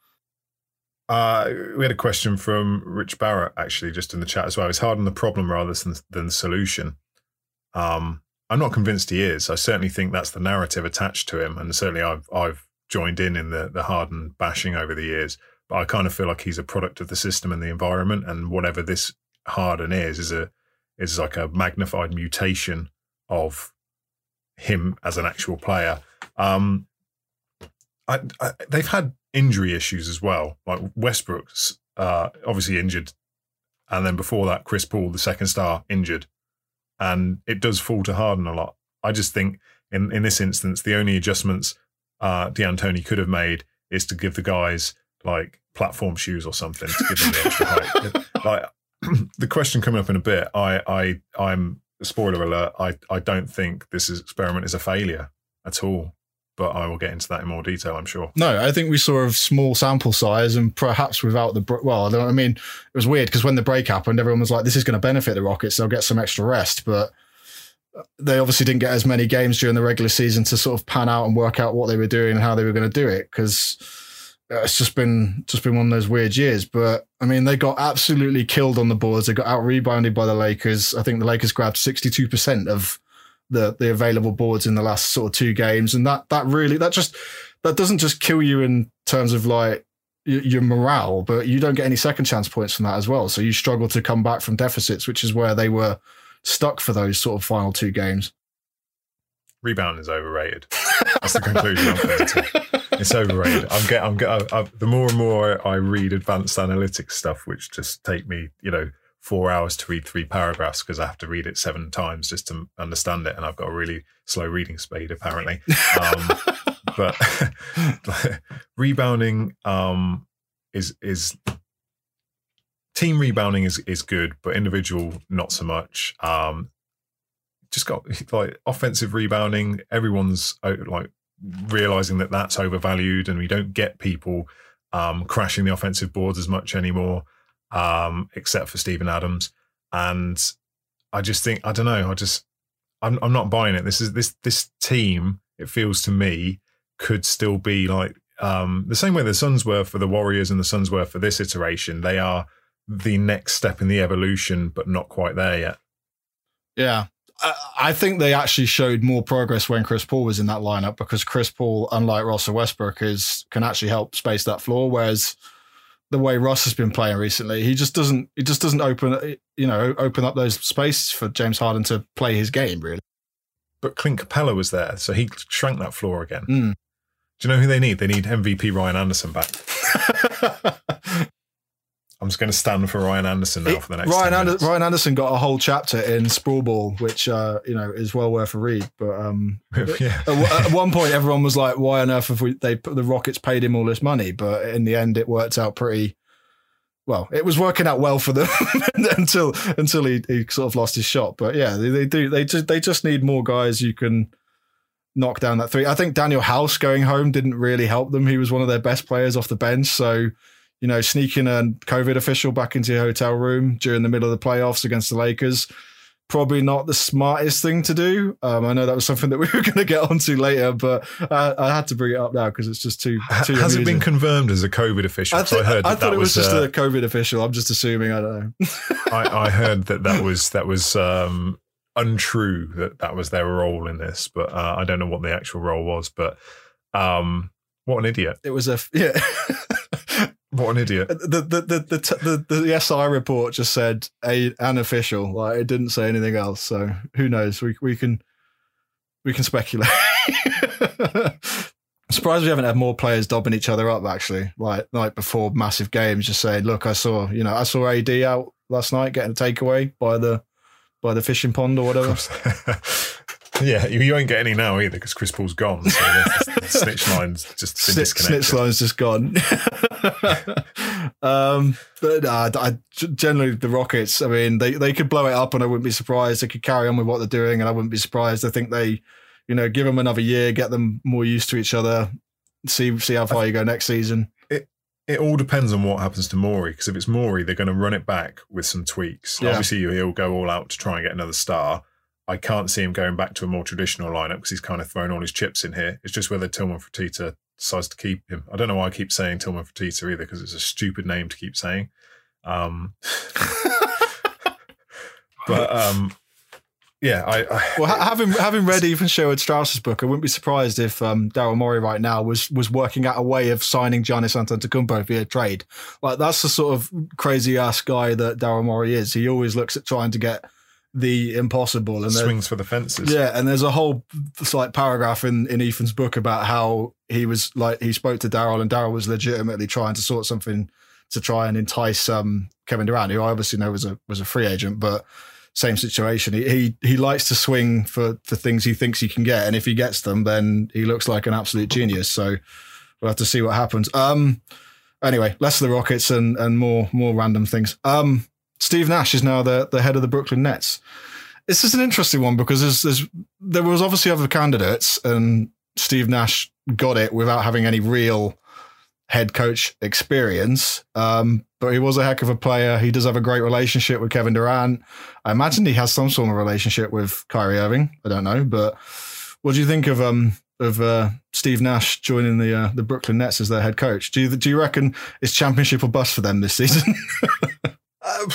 Uh, we had a question from Rich Barrett actually, just in the chat as well. He's Harden the problem rather than, than the solution? Um, I'm not convinced he is. I certainly think that's the narrative attached to him, and certainly I've I've joined in in the the Harden bashing over the years. But I kind of feel like he's a product of the system and the environment, and whatever this Harden is is a is like a magnified mutation of him as an actual player. Um, I, I, they've had injury issues as well. Like Westbrook's uh, obviously injured, and then before that, Chris Paul, the second star, injured, and it does fall to Harden a lot. I just think in in this instance, the only adjustments uh, D'Antoni could have made is to give the guys like platform shoes or something to give them the extra height. Like the question coming up in a bit, I I I'm spoiler alert. I I don't think this is, experiment is a failure at all but I will get into that in more detail, I'm sure.
No, I think we saw a small sample size and perhaps without the, well, I mean, it was weird because when the break happened, everyone was like, this is going to benefit the Rockets. They'll get some extra rest. But uh, they obviously didn't get as many games during the regular season to sort of pan out and work out what they were doing and how they were going to do it because uh, it's just been just been one of those weird years. But I mean, they got absolutely killed on the boards. They got out rebounded by the Lakers. I think the Lakers grabbed 62% of the the available boards in the last sort of two games, and that that really that just that doesn't just kill you in terms of like your morale, but you don't get any second chance points from that as well. So you struggle to come back from deficits, which is where they were stuck for those sort of final two games.
Rebound is overrated. That's the conclusion I'm coming to. It's overrated. I'm get. I'm get. the more and more I read advanced analytics stuff, which just take me, you know, four hours to read three paragraphs because I have to read it seven times just to understand it, and I've got a really slow reading speed apparently. Um, but rebounding um, is is team rebounding is is good, but individual not so much. Um, just got like offensive rebounding. Everyone's like realizing that that's overvalued, and we don't get people um, crashing the offensive boards as much anymore, um, except for Steven Adams. And I just think I don't know. I just I'm I'm not buying it. This is this this team. It feels to me could still be like um, the same way the Suns were for the Warriors and the Suns were for this iteration. They are the next step in the evolution, but not quite there yet.
Yeah. I think they actually showed more progress when Chris Paul was in that lineup because Chris Paul, unlike Russell Westbrook, is can actually help space that floor. Whereas the way Russ has been playing recently, he just doesn't he just doesn't open you know open up those spaces for James Harden to play his game really.
But Clint Capela was there, so he shrank that floor again.
Mm.
Do you know who they need? They need MVP Ryan Anderson back. I'm just going to stand for Ryan Anderson now for the next.
Ryan,
Ander-
Ryan Anderson got a whole chapter in Sprawl Ball, which uh, you know is well worth a read. But um,
yeah.
at, at, one point, everyone was like, "Why on earth have we, they the Rockets paid him all this money?" But in the end, it worked out pretty. Well, it was working out well for them until until he, he sort of lost his shot. But yeah, they, they do they just they just need more guys you can knock down that three. I think Danuel House going home didn't really help them. He was one of their best players off the bench, so you know, sneaking a COVID official back into your hotel room during the middle of the playoffs against the Lakers. Probably not the smartest thing to do. Um, I know that was something that we were going to get onto later, but I, I had to bring it up now because it's just too. too
Has
amusing.
it been confirmed as a COVID official?
I, th-
I heard.
I
that
thought
that
it was,
was
just
uh,
a COVID official. I'm just assuming. I don't know.
I, I heard that that was that was um, untrue. That that was their role in this, but uh, I don't know what the actual role was. But um, what an idiot!
It was a yeah.
What an idiot!
Uh, the the the the, t- the, the SI report just said a an official. Like it didn't say anything else. So who knows? We we can we can speculate. surprised we haven't had more players dobbing each other up. Actually, like like before massive games, just saying, "Look, I saw you know I saw AD out last night getting a takeaway by the by the fishing pond or whatever."
yeah, you, you won't get any now either because Chris Paul's gone. So the, snitch line's just been
Snitch,
disconnected.
snitch line's just gone. um, but uh, I, generally, the Rockets, I mean, they, they could blow it up and I wouldn't be surprised. They could carry on with what they're doing and I wouldn't be surprised. I think they, you know, give them another year, get them more used to each other, see see how far you go next season.
It it all depends on what happens to Morey because if it's Morey, they're going to run it back with some tweaks.
Yeah.
Obviously, he'll go all out to try and get another star. I can't see him going back to a more traditional lineup because he's kind of thrown all his chips in here. It's just whether Tillman Fertitta decides to keep him. I don't know why I keep saying Tillman Fertitta either because it's a stupid name to keep saying. Um, but um, yeah, I, I
Well, having having read Ethan Sherwood Strauss's book, I wouldn't be surprised if um, Daryl Morey right now was was working out a way of signing Giannis Antetokounmpo via trade. Like that's the sort of crazy ass guy that Daryl Morey is. He always looks at trying to get the impossible and
swings for the fences.
Yeah, and there's a whole like paragraph in in Ethan's book about how he was like he spoke to Daryl and Daryl was legitimately trying to sort something to try and entice um, Kevin Durant, who I obviously know was a was a free agent, but same situation. He, he he likes to swing for for things he thinks he can get, and if he gets them, then he looks like an absolute genius. So we'll have to see what happens. Um, anyway, less of the Rockets and and more more random things. Um, Steve Nash is now the the head of the Brooklyn Nets. This is an interesting one because there's, there's there was obviously other candidates, and Steve Nash got it without having any real head coach experience. Um, but he was a heck of a player. He does have a great relationship with Kevin Durant. I imagine he has some sort of relationship with Kyrie Irving. I don't know, but what do you think of um of uh, Steve Nash joining the uh, the Brooklyn Nets as their head coach? Do you do you reckon it's championship or bust for them this season?
Uh,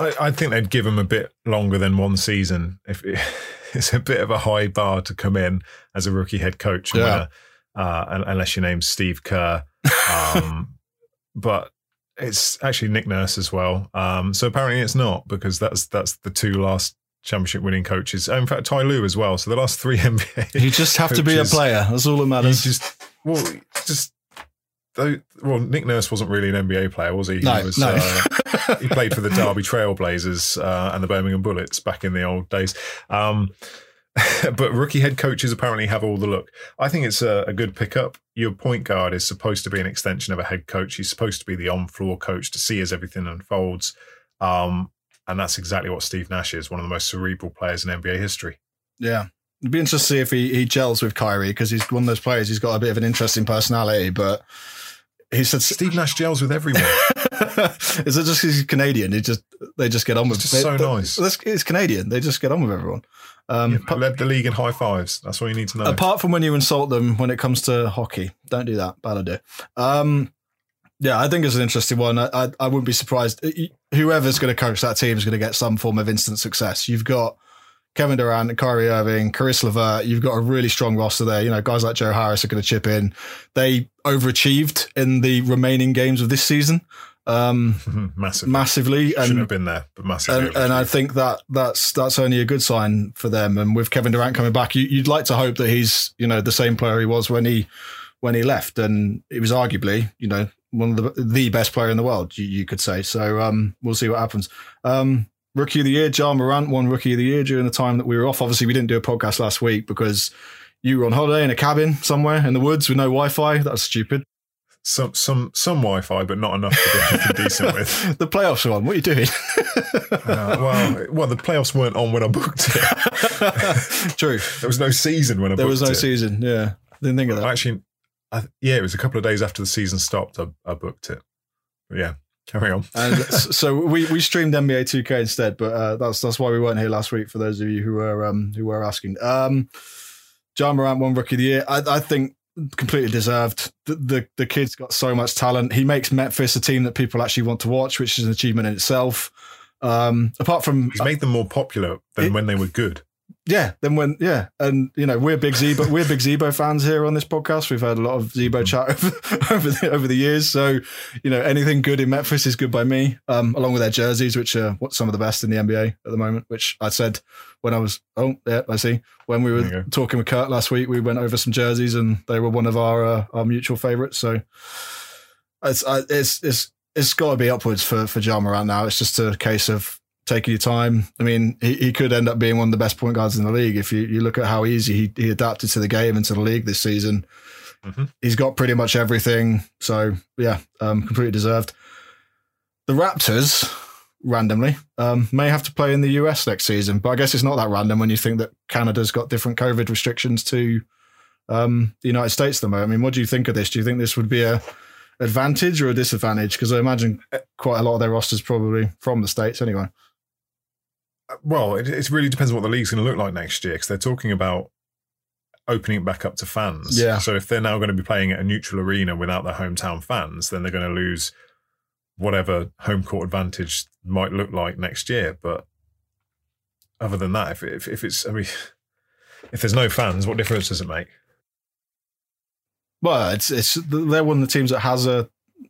I, I think they'd give him a bit longer than one season. If it, it's a bit of a high bar to come in as a rookie head coach,
Yeah.
a- uh, unless your name's Steve Kerr. Um, but it's actually Nick Nurse as well. Um, so apparently it's not because that's that's the two last championship winning coaches. In fact, Ty Lue as well. So the last three NBA.
You just have coaches, to be a player. That's all that matters.
Just well, just well, Nick Nurse wasn't really an NBA player, was he?
No,
he was,
no.
Uh, he played for the Derby Trailblazers uh, and the Birmingham Bullets back in the old days. Um, but rookie head coaches apparently have all the look. I think it's a, a, good pickup. Your point guard is supposed to be an extension of a head coach. He's supposed to be the on-floor coach to see as everything unfolds. Um, and that's exactly what Steve Nash is, one of the most cerebral players in NBA history.
Yeah. It'd be interesting to see if he, he gels with Kyrie because he's one of those players. He's got a bit of an interesting personality, but he said
Steve Nash gels with everyone.
Is it just he's Canadian? He just they just get on with.
It's just
they,
so nice.
It's Canadian. They just get on with everyone.
Um, yeah, led the league in high fives. That's all you need to know.
Apart from when you insult them when it comes to hockey, don't do that. Bad idea. Um, yeah, I think it's an interesting one. I, I, I wouldn't be surprised. Whoever's going to coach that team is going to get some form of instant success. You've got Kevin Durant, Kyrie Irving, Caris LeVert. You've got a really strong roster there. You know, guys like Joe Harris are going to chip in. They overachieved in the remaining games of this season. Um,
massively,
massively,
and shouldn't have been there, but massively.
And, and, I think that that's that's only a good sign for them. And with Kevin Durant coming back, you, would like to hope that he's you know the same player he was when he when he left, and it was arguably you know one of the the best player in the world, you, you could say. So um, we'll see what happens. Um, rookie of the year, Ja Morant won rookie of the year during the time that we were off. Obviously, we didn't do a podcast last week because you were on holiday in a cabin somewhere in the woods with no Wi-Fi. That's stupid
some some some Wi-Fi, but not enough to get anything decent with.
The playoffs are on. What are you doing?
uh, well, well, the playoffs weren't on when I booked
it. True.
There was no season when I. Booked it.
There was no
it.
season. Yeah, didn't think of that.
Actually, I, yeah, it was a couple of days after the season stopped. I, I booked it. But yeah, carry on.
and so we, we streamed NBA 2K instead, but uh, that's that's why we weren't here last week. For those of you who were um, who were asking, um, Ja Morant won Rookie of the Year. I, I think completely deserved. The, the, the kid's got so much talent. He makes Memphis a team that people actually want to watch, which is an achievement in itself. Um, apart from
he's made them more popular than it, when they were good.
Yeah, then when yeah, and you know we're big Z-Bo, we're big Z-Bo fans here on this podcast. We've had a lot of Z-Bo chat over, over the over the years. So you know anything good in Memphis is good by me. Um, along with their jerseys, which are what some of the best in the NBA at the moment. Which I said when I was oh yeah I see when we were talking with Kurt last week, we went over some jerseys and they were one of our uh, our mutual favorites. So it's it's it's it's got to be upwards for for Ja Morant now. It's just a case of taking your time. I mean, he, he could end up being one of the best point guards in the league if you, you look at how easy he, he adapted to the game and to the league this season. Mm-hmm. He's got pretty much everything. So yeah, um, completely deserved. The Raptors randomly um, may have to play in the US next season, but I guess it's not that random when you think that Canada's got different COVID restrictions to um, the United States at the moment. I mean, what do you think of this? Do you think this would be a advantage or a disadvantage? Because I imagine quite a lot of their rosters probably from the states anyway.
Well, it, it really depends on what the league's going to look like next year because they're talking about opening it back up to fans.
Yeah.
So if they're now going to be playing at a neutral arena without their hometown fans, then they're going to lose whatever home court advantage might look like next year. But other than that, if if, if it's, I mean, if there's no fans, what difference does it make?
Well, it's it's they're one of the teams that has a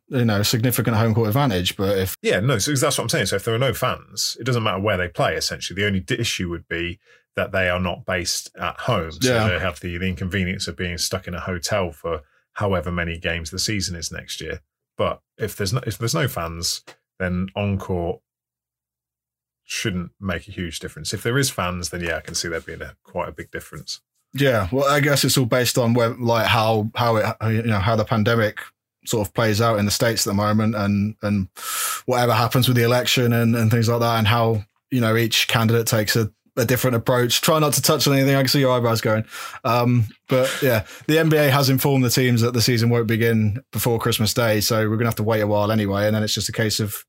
you know significant home court advantage. But if
yeah, no, so that's what I'm saying. So if there are no fans, it doesn't matter where they play. Essentially, the only issue would be that they are not based at home, so
yeah.
they have the, the inconvenience of being stuck in a hotel for however many games the season is next year. But if there's no, if there's no fans, then on court shouldn't make a huge difference. If there is fans, then yeah, I can see there being a quite a big difference.
Yeah, well, I guess it's all based on where, like how how it you know how the pandemic sort of plays out in the states at the moment, and and whatever happens with the election and and things like that, and how you know each candidate takes a, a different approach. Try not to touch on anything. I can see your eyebrows going. Um, but yeah, the NBA has informed the teams that the season won't begin before Christmas Day, so we're gonna have to wait a while anyway, and then it's just a case of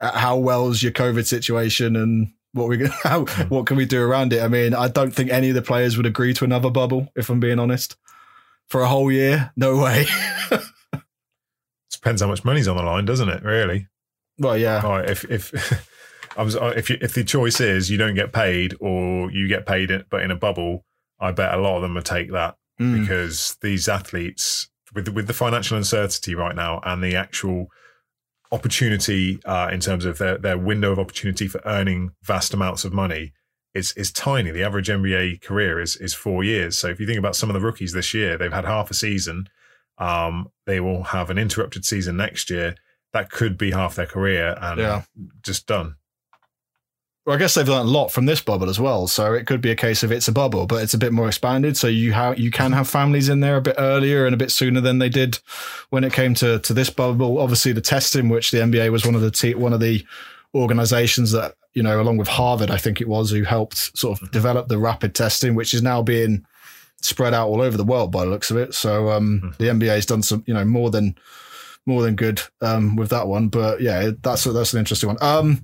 uh, how well is your COVID situation and what we how what can we do around it? I mean, I don't think any of the players would agree to another bubble. If I'm being honest, for a whole year, no way.
Depends how much money's on the line, doesn't it? Really?
Well, yeah.
All right, if if I was if you, if the choice is you don't get paid or you get paid, it, but in a bubble, I bet a lot of them would take that mm. because these athletes with with the financial uncertainty right now and the actual opportunity uh, in terms of their, their window of opportunity for earning vast amounts of money is is tiny. The average NBA career is is four years. So if you think about some of the rookies this year, they've had half a season. Um, they will have an interrupted season next year. That could be half their career and
Yeah.
just done.
Well, I guess they've learned a lot from this bubble as well. So it could be a case of it's a bubble, but it's a bit more expanded. So you have you can have families in there a bit earlier and a bit sooner than they did when it came to to this bubble. Obviously, the testing, which the NBA was one of the te- one of the organizations that you know, along with Harvard, I think it was, who helped sort of develop the rapid testing, which is now being spread out all over the world by the looks of it. So um, the NBA has done some, you know, more than more than good um, with that one. But yeah, that's that's an interesting one. Um,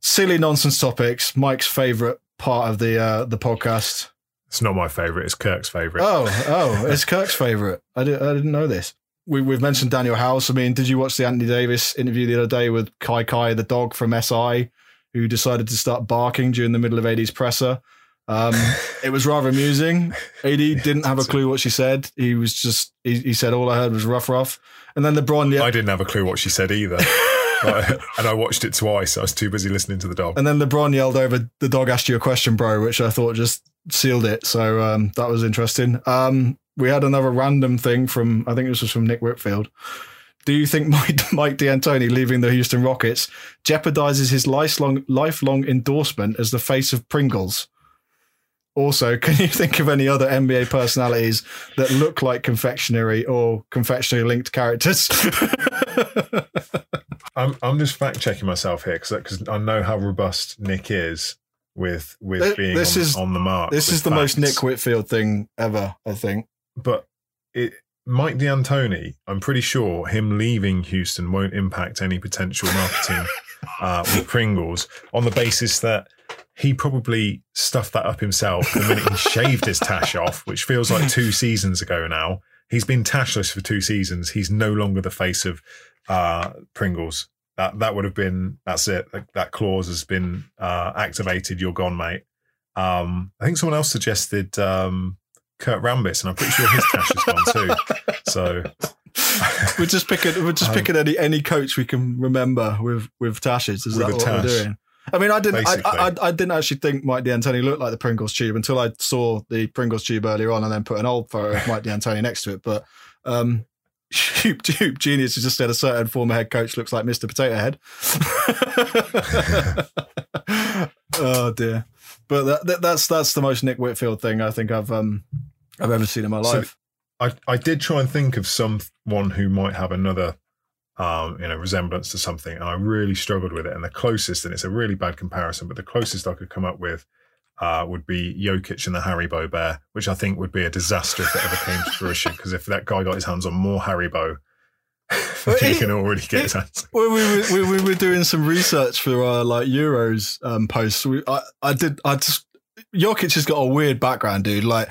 silly nonsense topics. Mike's favorite part of the uh, the podcast.
It's not my favorite. It's Kirk's favorite.
Oh, oh, it's Kirk's favorite. I, did, I didn't know this. We, we've mentioned Danuel House. I mean, did you watch the Anthony Davis interview the other day with Kai Kai, the dog from SI, who decided to start barking during the middle of AD's presser? Um, it was rather amusing. AD didn't have a clue what she said. He was just, he, he said, all I heard was rough, rough. And then LeBron, yeah,
I didn't have a clue what she said either. Like, and I watched it twice. I was too busy listening to the dog.
And then LeBron yelled over, "The dog asked you a question, bro," which I thought just sealed it. So um, that was interesting. Um, we had another random thing from I think this was from Nick Whitfield. Do you think Mike, Mike D'Antoni leaving the Houston Rockets jeopardizes his lifelong lifelong endorsement as the face of Pringles? Also, can you think of any other NBA personalities that look like confectionery or confectionery linked characters?
I'm I'm just fact checking myself here because I know how robust Nick is with with
Th-
being
this
on,
is-
on the mark.
this is the most. Nick Whitfield thing ever, I think.
But it, Mike D'Antoni, I'm pretty sure him leaving Houston won't impact any potential marketing uh, with Pringles on the basis that he probably stuffed that up himself the minute he shaved his tash off, which feels like two seasons ago now. He's been tashless for two seasons. He's no longer the face of uh, Pringles. That that would have been that's it. That, that clause has been uh, activated. You're gone, mate. Um, I think someone else suggested um, Kurt Rambis, and I'm pretty sure his tash is gone too. So
we're just picking we're just
Um,
picking any any coach we can remember with with tashes. Is
With
that what
tash.
we're doing? I mean, I didn't. I, I, I didn't actually think Mike D'Antoni looked like the Pringles tube until I saw the Pringles tube earlier on, and then put an old photo of Mike D'Antoni next to it. But um, Hoop, Hoop Genius has just said a certain former head coach looks like Mr. Potato Head. oh dear! But that, that, that's that's the most Nick Whitfield thing I think I've um I've ever seen in my
So-
life.
I, I did try and think of someone who might have another um, you know, resemblance to something, and I really struggled with it. And the closest, and it's a really bad comparison, but the closest I could come up with uh, would be Jokic and the Haribo bear, which I think would be a disaster if it ever came to fruition. Because if that guy got his hands on more Haribo, he can already get his hands.
When we were, we, we were doing some research for our like Euros um, posts, we, I, I did. I just Jokic has got a weird background, dude. Like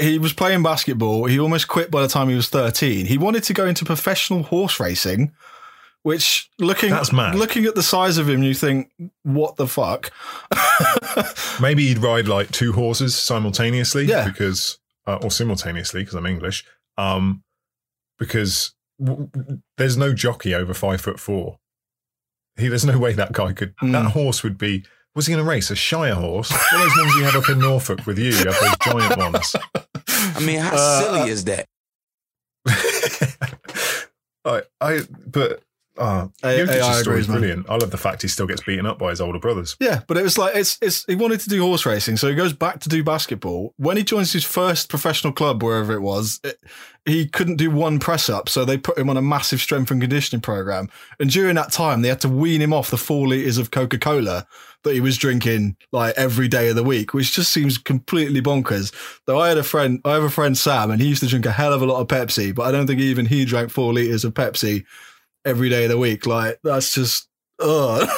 he was playing basketball. He almost quit by the time he was thirteen. He wanted to go into professional horse racing, which looking
That's mad.
looking at the size of him, you think, what the fuck?
Maybe he'd ride like two horses simultaneously,
Yeah.
because uh, or simultaneously because I'm English. Um, because w- there's no jockey over five foot four. He, there's no way that guy could.
Mm.
That horse would be. Was he going to race a Shire horse? Are those ones you have up in Norfolk with you? You have those giant ones.
I mean, how
Uh,
silly is that?
I, I, but uh,
I-
Jokic's story is brilliant. I love the fact he still gets beaten up by his older brothers.
Yeah, but it was like it's it's he wanted to do horse racing, so he goes back to do basketball. When he joins his first professional club, wherever it was, it, he couldn't do one press up, so they put him on a massive strength and conditioning program. And during that time, they had to wean him off the four liters of Coca Cola that he was drinking like every day of the week, which just seems completely bonkers. Though I had a friend, I have a friend Sam, and he used to drink a hell of a lot of Pepsi, but I don't think even he drank four liters of Pepsi every day of the week. Like that's just. Ugh.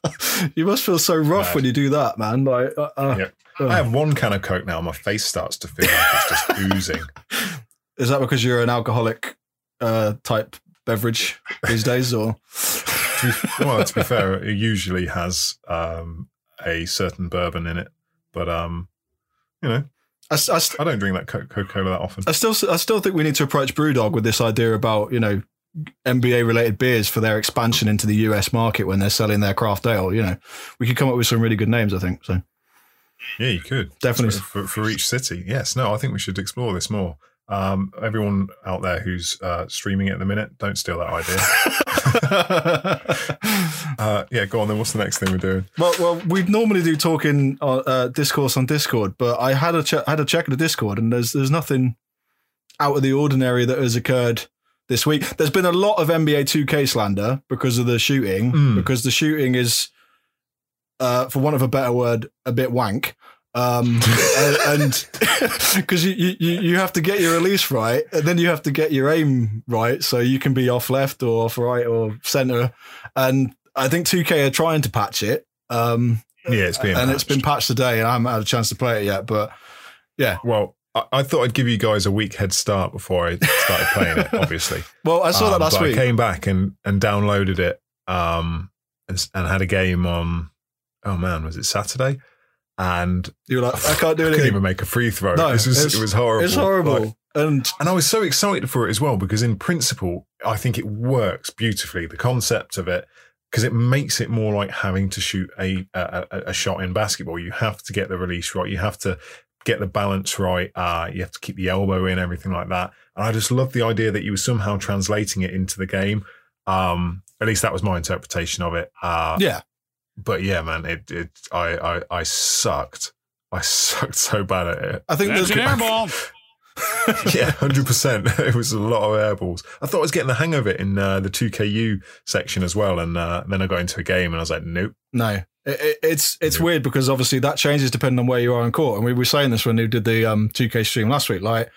you must feel so rough
Mad.
when you do that, man. Like, uh, uh,
I have one can of Coke now. My face starts to feel like it's just oozing.
is that because you're an alcoholic uh, type beverage these days, or
To be- well, to be fair, it usually has um, a certain bourbon in it, but um, you know,
I
don't drink that Coca Cola that often.
I still, I still think we need to approach BrewDog with this idea about you know NBA related beers for their expansion into the US market when they're selling their craft ale. You know, we could come up with some really good names. I think so.
Yeah, you could
Definitely.
For, for each city. Yes, no, I think we should explore this more. Um, everyone out there who's uh, streaming it at the minute, don't steal that idea. uh, yeah, go on then. What's the next thing we're doing?
Well, well, we normally do talking uh, uh, discourse on Discord, but I had a che- had a check of the Discord, and there's there's nothing out of the ordinary that has occurred this week. There's been a lot of NBA 2K slander because of the shooting,
Mm.
because the shooting is, uh, for want of a better word, a bit wank. Um, and because you, you you have to get your release right, and then you have to get your aim right, so you can be off left or off right or center. And I think 2K are trying to patch it. Um,
Yeah, it's being
and it's been patched today, and I haven't had a chance to play it yet. But yeah,
Well, I, thought I'd give you guys a week head start before I started playing it. Obviously,
well, I saw that
Um,
last
but
week.
I came back and and downloaded it, um, and, and had a game on. Oh man, was it Saturday? And
You were like, I can't do it.
I couldn't even make a free throw.
No,
this was, it was horrible.
It's horrible.
Like,
and
and I was so excited for it as well because, in principle, I think it works beautifully. The concept of it, because it makes it more like having to shoot a a- a shot in basketball. You have to get the release right. You have to get the balance right. Uh, you have to keep the elbow in, everything like that. And I just love the idea that you were somehow translating it into the game. Um, at least that was my interpretation of it. Uh,
yeah,
But yeah, man, it it I I, I sucked. I sucked so bad at it.
I think
That's
there's
an airball.
yeah, hundred percent. It was a lot of airballs. I thought I was getting the hang of it in uh, the 2KU section as well, and uh, then I got into a game and I was like, nope.
no. It, it- it's it's weird because obviously that changes depending on where you are on court, and we were saying this when we did the um 2K stream last week. Like,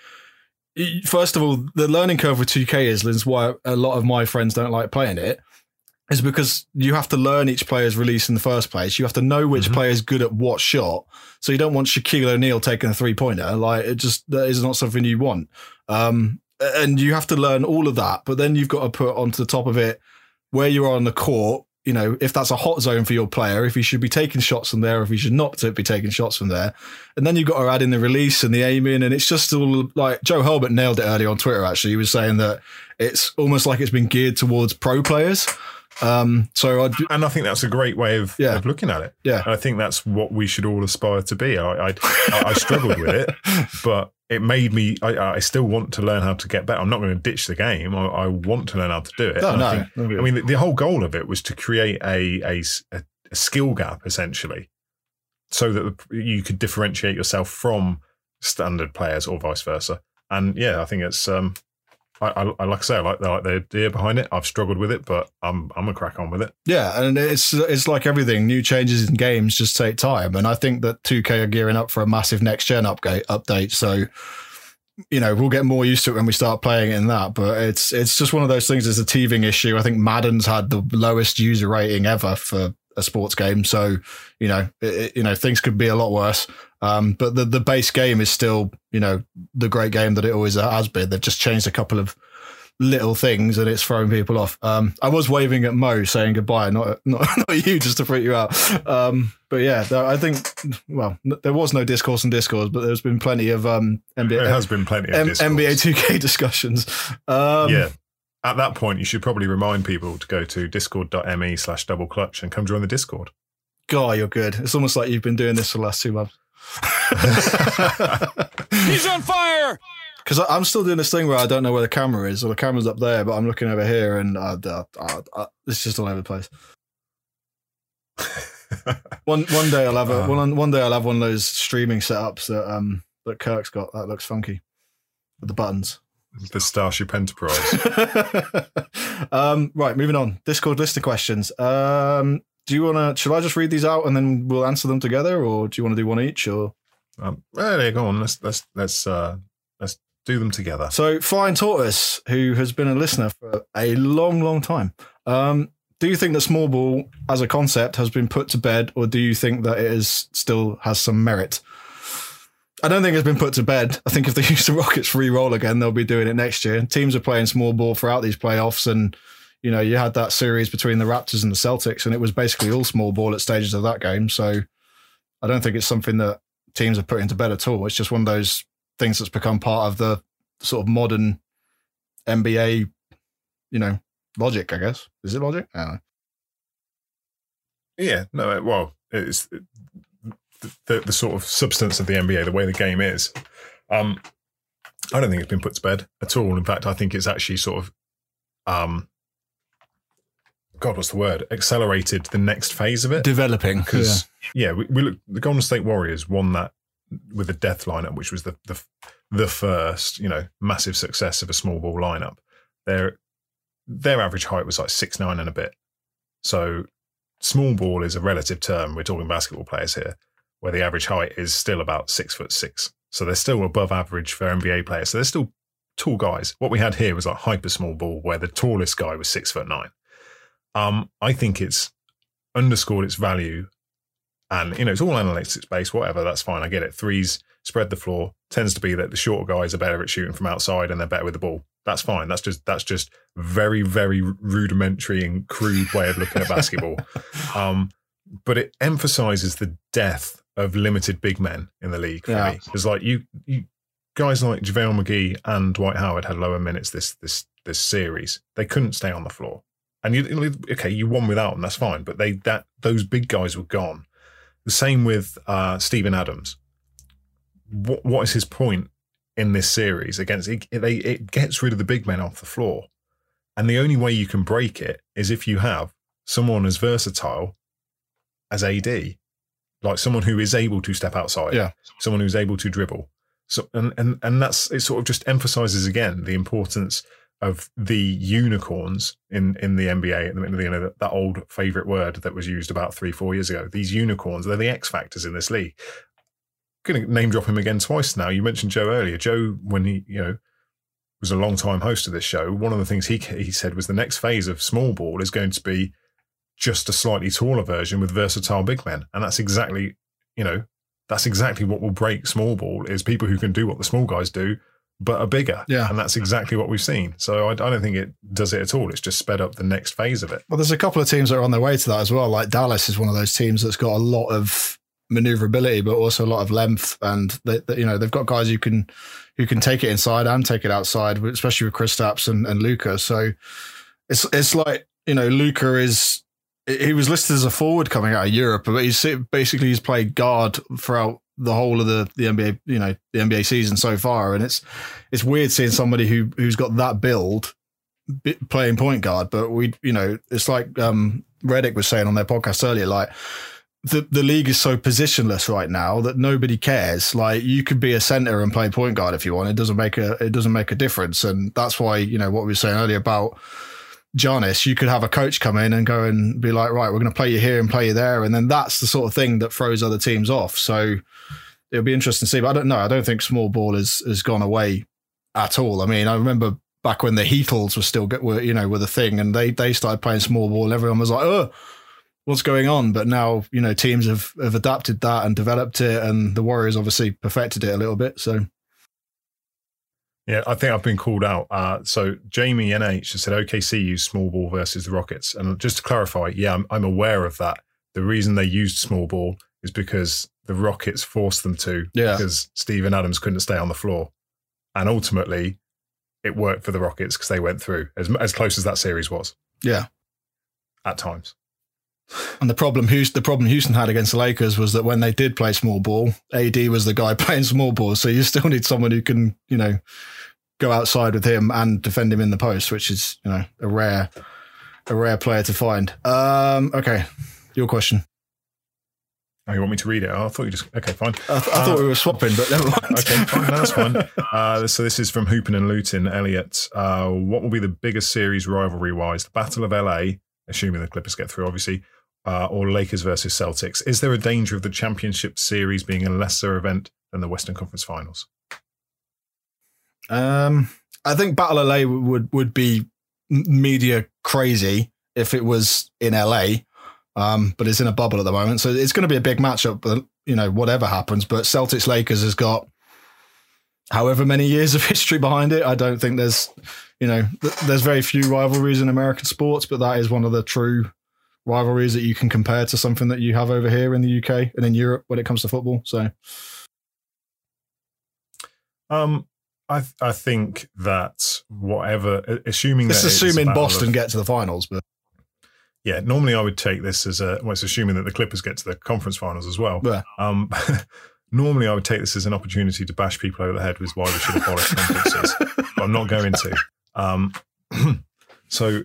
first of all, the learning curve with 2K is is why a lot of my friends don't like playing it. Is because you have to learn each player's release in the first place. You have to know which
Mhm.
is good at what shot. So you don't want Shaquille O'Neal taking a three pointer. Like it just that is not something you want. Um, and you have to learn all of that. But then you've got to put onto the top of it where you are on the court. You know, if that's a hot zone for your player, if he should be taking shots from there, if he should not be taking shots from there, and then you've got to add in the release and the aiming, and it's just all like Joe Hulbert nailed it earlier on Twitter. Actually, he was saying that it's almost like it's been geared towards pro players. Um, so I,
And I think that's a great way of,
Yeah.
of looking at it.
yeah,
And I think that's what we should all aspire to be. I I, I struggled with it, but it made me. I, I still want to learn how to get better. I'm not going to ditch the game. I, I want to learn how to do it.
no,
And I
no,
think- I mean, the, the whole goal of it was to create a a skill gap essentially, so that the- you could differentiate yourself from standard players or vice versa. And yeah, I think it's. Um, I, I, like I say, I like, the, I like the idea behind it. I've struggled with it, but I'm I'm gonna crack on with it.
Yeah, and it's it's like everything. New changes in games just take time, and I think that 2K are gearing up for a massive next gen update. Update, so you know we'll get more used to it when we start playing it in that. But it's it's just one of those things. It's a teething issue. I think Madden's had the lowest user rating ever for a sports game, so you know it- you know things could be a lot worse. Um, but the the base game is still you know the great game that it always has been. They've just changed a couple of little things and it's throwing people off. Um, I was waving at Mo saying goodbye, not not, not you, just to freak you out. Um, but yeah, I think well, there was no discourse and discourse, but there's been plenty of um, NBA,
There has been plenty of
M- NBA 2K discussions. Um,
yeah. At that point, you should probably remind people to go to discord.me slash double clutch and come join the Discord.
God, you're good. It's almost like you've been doing this for the last two months.
He's on fire.
Because I'm still doing this thing where I don't know where the camera is, or the camera's up there, but I'm looking over here, and uh, uh, uh, uh, it's just all over the place. One one day I'll have a
Uh.
one one day I'll have one of those streaming setups that um that Kirk's got. That looks funky with the buttons.
the Starship Enterprise.
um, right, moving on. Discord list of questions. Um, do you want to? Should I just read these out and then we'll answer them together, or do you want to do one each? Or
Um, well, there, go on. Let's let's let's uh, let's do them together.
so, Flying Tortoise, who has been a listener for a long, long time. Um, do you think that small ball as a concept has been put to bed, or do you think that it is still has some merit? I don't think it's been put to bed. I think if they use the Rockets free roll again, they'll be doing it next year. Teams are playing small ball throughout these playoffs, and you know you had that series between the Raptors and the Celtics, and it was basically all small ball at stages of that game. So I don't think it's something that teams are putting to bed at all. It's just one of those things that's become part of the sort of modern NBA you know, logic, I guess. Is it logic?
Yeah, no, well, it's the, the, the sort of substance of the NBA, the way the game is. Um, I don't think it's been put to bed at all. In fact, I think it's actually sort of, um, God, what's the word? Accelerated the next phase of it.
Developing.
Because yeah, yeah we, we look, the Golden State Warriors won that with a death lineup, which was the the the first, you know, massive success of a small ball lineup. Their their average height was like six nine and a bit. So small ball is a relative term. We're talking basketball players here, where the average height is still about six foot six. So they're still above average for NBA players. So they're still tall guys. What we had here was like hyper small ball, where the tallest guy was six foot nine. Um, I think it's underscored its value, and you know it's all analytics based. Whatever, that's fine. I get it. Threes spread the floor tends to be that the shorter guys are better at shooting from outside and they're better with the ball. That's fine. That's just that's just very very rudimentary and crude way of looking at basketball. Um, but it emphasizes the death of limited big men in the league for yeah. me. It's like you, you guys like JaVale McGee and Dwight Howard had lower minutes this this this series. They couldn't stay on the floor. And you okay, you won without them, that's fine. But they that those big guys were gone. The same with uh, Steven Adams. What what is his point in this series against it, they it gets rid of the big men off the floor. And the only way you can break it is if you have someone as versatile as AD, like someone who is able to step outside,
yeah.
someone who's able to dribble. So and and and that's it. Sort of just emphasizes again the importance of the unicorns in in the NBA. at the minute, You know that, that old favorite word that was used about three four years ago. These unicorns, they're the X factors in this league. I'm Going to name drop him again twice now. You mentioned Joe earlier. Joe, when he you know was a long time host of this show, one of the things he he said was the next phase of small ball is going to be just a slightly taller version with versatile big men. And that's exactly, you know, that's exactly what will break small ball is people who can do what the small guys do, but are bigger.
Yeah.
And that's exactly what we've seen. So I, I, don't think it does it at all. It's just sped up the next phase of it.
Well, there's a couple of teams that are on their way to that as well. Like Dallas is one of those teams that's got a lot of maneuverability, but also a lot of length. And they, they, you know, they've got guys who can, who can take it inside and take it outside, especially with Kristaps and, and Luka. So it's, it's like, you know, Luka is he was listed as a forward coming out of Europe, but he's basically he's played guard throughout the whole of the, the NBA, you know, the NBA season so far, and it's it's weird seeing somebody who who's got that build playing point guard. But we, you know, it's like um, Redick was saying on their podcast earlier, like the the league is so positionless right now that nobody cares. Like you could be a center and play point guard if you want. It doesn't make a it doesn't make a difference, and that's why you know what we were saying earlier about Giannis, you could have a coach come in and go and be like, right, we're going to play you here and play you there. And then that's the sort of thing that throws other teams off. So it'll be interesting to see. But I don't know. I don't think small ball has, has gone away at all. I mean, I remember back when the Heatles were still, were, you know, were the thing and they, they started playing small ball everyone was like, oh, what's going on? But now, you know, teams have, have adapted that and developed it. And the Warriors obviously perfected it a little bit. So
yeah, I think I've been called out. Uh, so Jamie NH has said OKC used small ball versus the Rockets, and just to clarify, yeah, I'm, I'm aware of that. The reason they used small ball is because the Rockets forced them to,
yeah.
because Steven Adams couldn't stay on the floor, and ultimately, it worked for the Rockets because they went through as as close as that series was.
Yeah,
at times.
And the problem Houston, the problem Houston had against the Lakers was that when they did play small ball, AD was the guy playing small ball. So you still need someone who can, you know, go outside with him and defend him in the post, which is you know a rare a rare player to find. Um, okay, your question.
Oh, you want me to read it? Oh, I thought you just okay, fine.
I, th- I uh, thought we were swapping, but never mind.
okay, fine, that's fine. Uh, so this is from Hoopin and Luton, Elliot. Uh, what will be the biggest series rivalry wise? The Battle of LA, assuming the Clippers get through, obviously, uh, or Lakers versus Celtics. Is there a danger of the championship series being a lesser event than the Western Conference Finals?
Um, I think Battle LA would would be media crazy if it was in LA, um, but it's in a bubble at the moment, so it's going to be a big matchup. But you know, whatever happens, but Celtics Lakers has got however many years of history behind it. I don't think there's, you know, th- there's very few rivalries in American sports, but that is one of the true rivalries that you can compare to something that you have over here in the UK and in Europe when it comes to football. So,
um, I I think that whatever, assuming
This
that
is assuming
battle of-
Boston get to the finals, but
yeah, normally I would take this as a well, it's assuming that the Clippers get to the conference finals as well.
Yeah.
Um, normally I would take this as an opportunity to bash people over the head with why we should abolish conferences, but I'm not going to. Um, so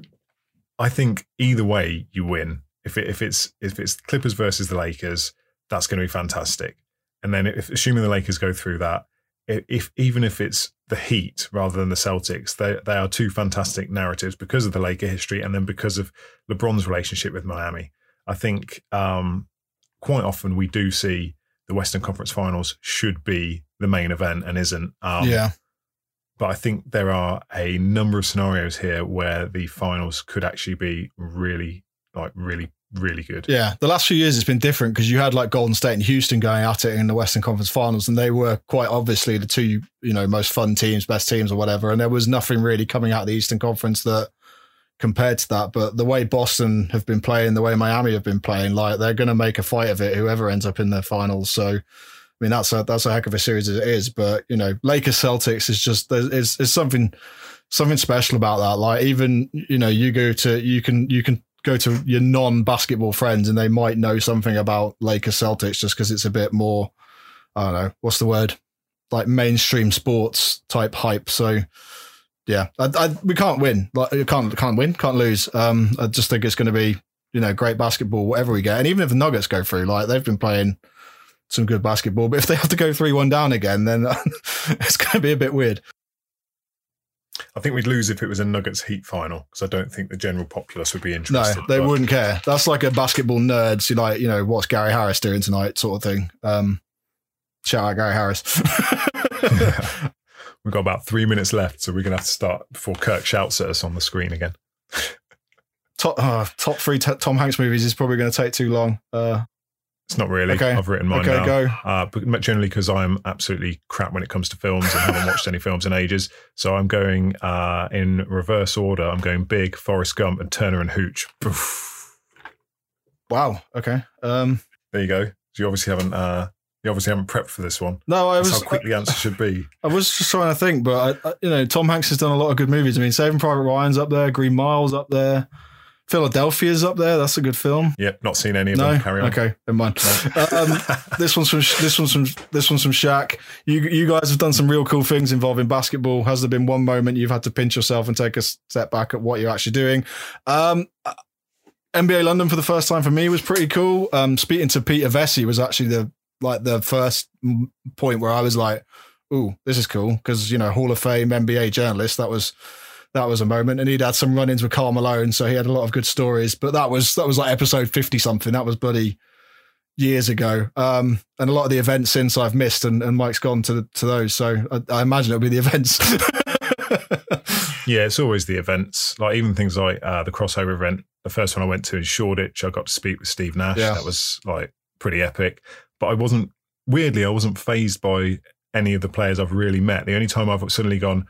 I think either way you win. If it, if it's if it's Clippers versus the Lakers, that's going to be fantastic. And then if assuming the Lakers go through that, if even if it's the Heat rather than the Celtics, they they are two fantastic narratives because of the Laker history and then because of LeBron's relationship with Miami. I think um, quite often we do see the Western Conference Finals should be the main event and isn't. Um,
yeah,
but I think there are a number of scenarios here where the finals could actually be really, like, really, really good.
yeah. The last few years it's been different because you had like Golden State and Houston going at it in the Western Conference Finals, and they were quite obviously the two you know most fun teams, best teams, or whatever. And there was nothing really coming out of the Eastern Conference that compared to that. But the way Boston have been playing, the way Miami have been playing, like they're going to make a fight of it, whoever ends up in the finals. So. I mean that's a that's a heck of a series as it is, but you know Lakers Celtics is just there's is something something special about that. Like even you know you go to you can you can go to your non basketball friends and they might know something about Lakers Celtics just because it's a bit more I don't know what's the word like mainstream sports type hype. So yeah, I, I, we can't win. Like you can't can't win, can't lose. Um, I just think it's going to be you know great basketball whatever we get, and even if the Nuggets go through, like they've been playing some good basketball, but if they have to go three one down again, then it's going to be a bit weird.
I think we'd lose if it was a Nuggets Heat final because I don't think the general populace would be interested.
No, they
but-
wouldn't care. That's like a basketball nerds who like, you know, what's Gary Harris doing tonight sort of thing. Um, shout out Gary Harris.
We've got about three minutes left, so we're to have to start before Kirk shouts at us on the screen again.
top, uh, top three t- Tom Hanks movies is probably going to take too long. Uh,
It's not really.
Okay.
I've written mine
okay,
down.
go.
Uh, but generally because I'm absolutely crap when it comes to films and haven't watched any films in ages. So I'm going uh, in reverse order. I'm going Big, Forrest Gump, and Turner and Hooch. Oof.
Wow. Okay. Um,
There you go. So you obviously haven't. Uh, you obviously haven't prepped for this one.
no, I
That's
was,
how quick the answer should be.
I was just trying to think, but I, I, you know, Tom Hanks has done a lot of good movies. I mean, Saving Private Ryan's up there, Green Mile's up there, Philadelphia's up there. That's a good film.
Yep, not seen any of
No,
them. Carry on.
okay, never mind. um, this one's from this one's from this one's from Shaq. You you guys have done some real cool things involving basketball. Has there been one moment you've had to pinch yourself and take a step back at what you're actually doing? Um, uh, NBA London for the first time for me was pretty cool. Um, speaking to Peter Vecsey was actually the like the first point where I was like, "Ooh, this is cool," because you know Hall of Fame NBA journalist. That was that was a moment, and he'd had some run-ins with Karl Malone, so he had a lot of good stories. But that was that was like episode fifty something. That was bloody years ago. Um, and a lot of the events since I've missed, and, and Mike's gone to to those. So I, I imagine it'll be the events.
Yeah, it's always the events, like even things like uh, the crossover event. The first one I went to in Shoreditch, I got to speak with Steve Nash.
Yeah.
That was like pretty epic. But I wasn't weirdly, I wasn't phased by any of the players I've really met. The only time I've suddenly gone,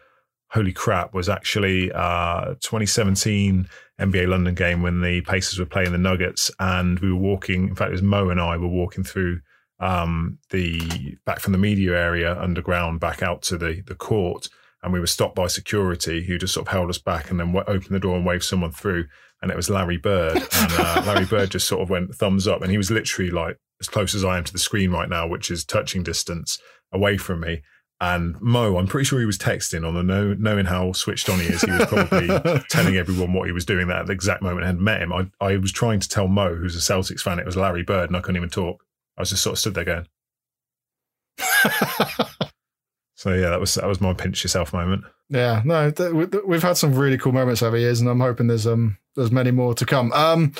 holy crap, was actually uh, 2017 NBA London game when the Pacers were playing the Nuggets, and we were walking. In fact, it was Mo and I were walking through um, the back from the media area underground back out to the the court, and we were stopped by security who just sort of held us back and then w- opened the door and waved someone through, and it was Larry Bird, and uh, Larry Bird just sort of went thumbs up, and he was literally like as close as I am to the screen right now, which is touching distance away from me. And Mo, I'm pretty sure he was texting on the know, knowing how switched on he is. He was probably telling everyone what he was doing that at the exact moment I had met him. I, I was trying to tell Mo, who's a Celtics fan, it was Larry Bird, and I couldn't even talk. I was just sort of stood there going. So yeah, that was that was my pinch yourself moment.
Yeah, no, th- we- th- we've had some really cool moments over years, and I'm hoping there's um there's many more to come. Um,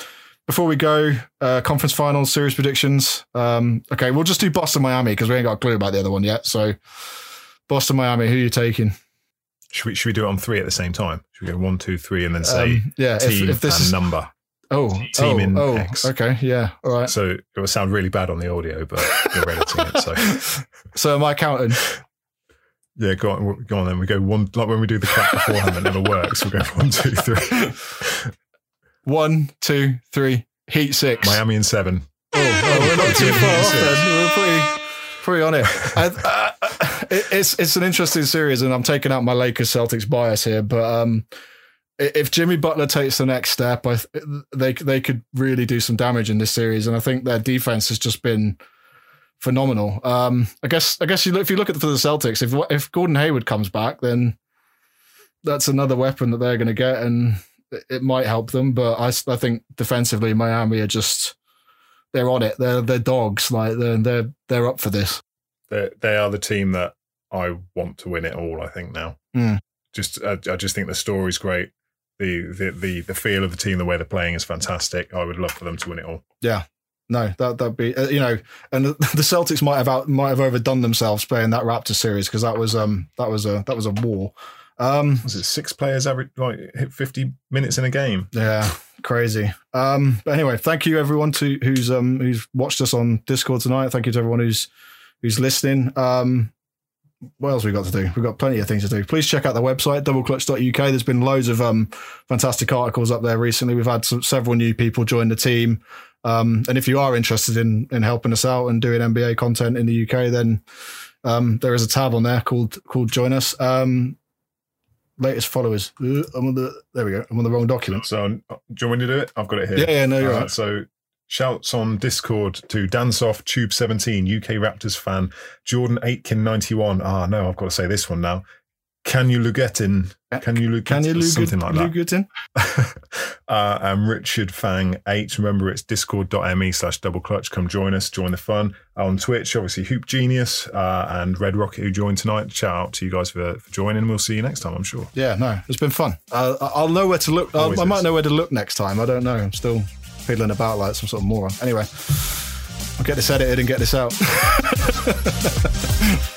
before we go, uh, conference finals, series predictions. Um, okay, we'll just do Boston Miami because we ain't got a clue about the other one yet. So, Boston Miami, who are you taking?
Should we should we do it on three at the same time? Should we go one, two, three, and then say
Um, yeah,
team
if this
and
is
number?
oh
team
oh,
in
oh,
X.
okay, yeah, all right.
So it will sound really bad on the audio, but you're editing it. So
So am I counting?
yeah, go on, go on. Then we go one like when we do the clap beforehand that never works. We go one, two, three.
One, two, three. Heat six.
Miami and seven.
Oh, oh, we're not too far off then. We're pretty, pretty on it. And, uh, it, it's it's an interesting series, and I'm taking out my Lakers Celtics bias here, but um, if Jimmy Butler takes the next step, I they they could really do some damage in this series, and I think their defense has just been phenomenal. Um, I guess I guess you look, if you look at for the Celtics, if if Gordon Hayward comes back, then that's another weapon that they're going to get, and it might help them. But I, I think defensively, Miami are just they're on it. They're they're dogs. Like they're they're they're up for this.
They they are the team that I want to win it all. I think now.
Mm.
Just I, I just think the story's great. The, the the the feel of the team, the way they're playing is fantastic. I would love for them to win it all.
Yeah, no, that that'd be uh, you know, and the, the, Celtics might have out might have overdone themselves playing that Raptor series because that was um that was a that was a war. Um,
was it six players every like hit fifty minutes in a game?
Yeah, crazy. Um, but anyway, thank you everyone to who's um who's watched us on Discord tonight. Thank you to everyone who's who's listening. Um, what else we got to do? We've got plenty of things to do. Please check out the website, doubleclutch.uk. There's been loads of um, fantastic articles up there recently. We've had some, several new people join the team. Um, and if you are interested in in helping us out and doing NBA content in the UK, then um, there is a tab on there called called Join Us. Um, latest followers. Uh, I'm on the there we go. I'm on the wrong document.
So do you want me to do it? I've got it here.
Yeah, yeah, no, you're right.
So Shouts on Discord to Dansoff Tube 17, UK Raptors fan, Jordan Aitken 91. Ah, no, I've got to say this one now. Can you Lugetin? Can you Lugetin?
Can you Lugetin?
Something like that. uh, and Richard Fang 8. Remember, it's discord.me slash double clutch. Come join us, join the fun. On Twitch, obviously, Hoop Genius uh, and Red Rocket who joined tonight. Shout out to you guys for, for joining. We'll see you next time, I'm sure.
Yeah, no, it's been fun. Uh, I'll know where to look. I might know where to look next time. I don't know. I'm still fiddling about like some sort of moron. Anyway, I'll get this edited and get this out.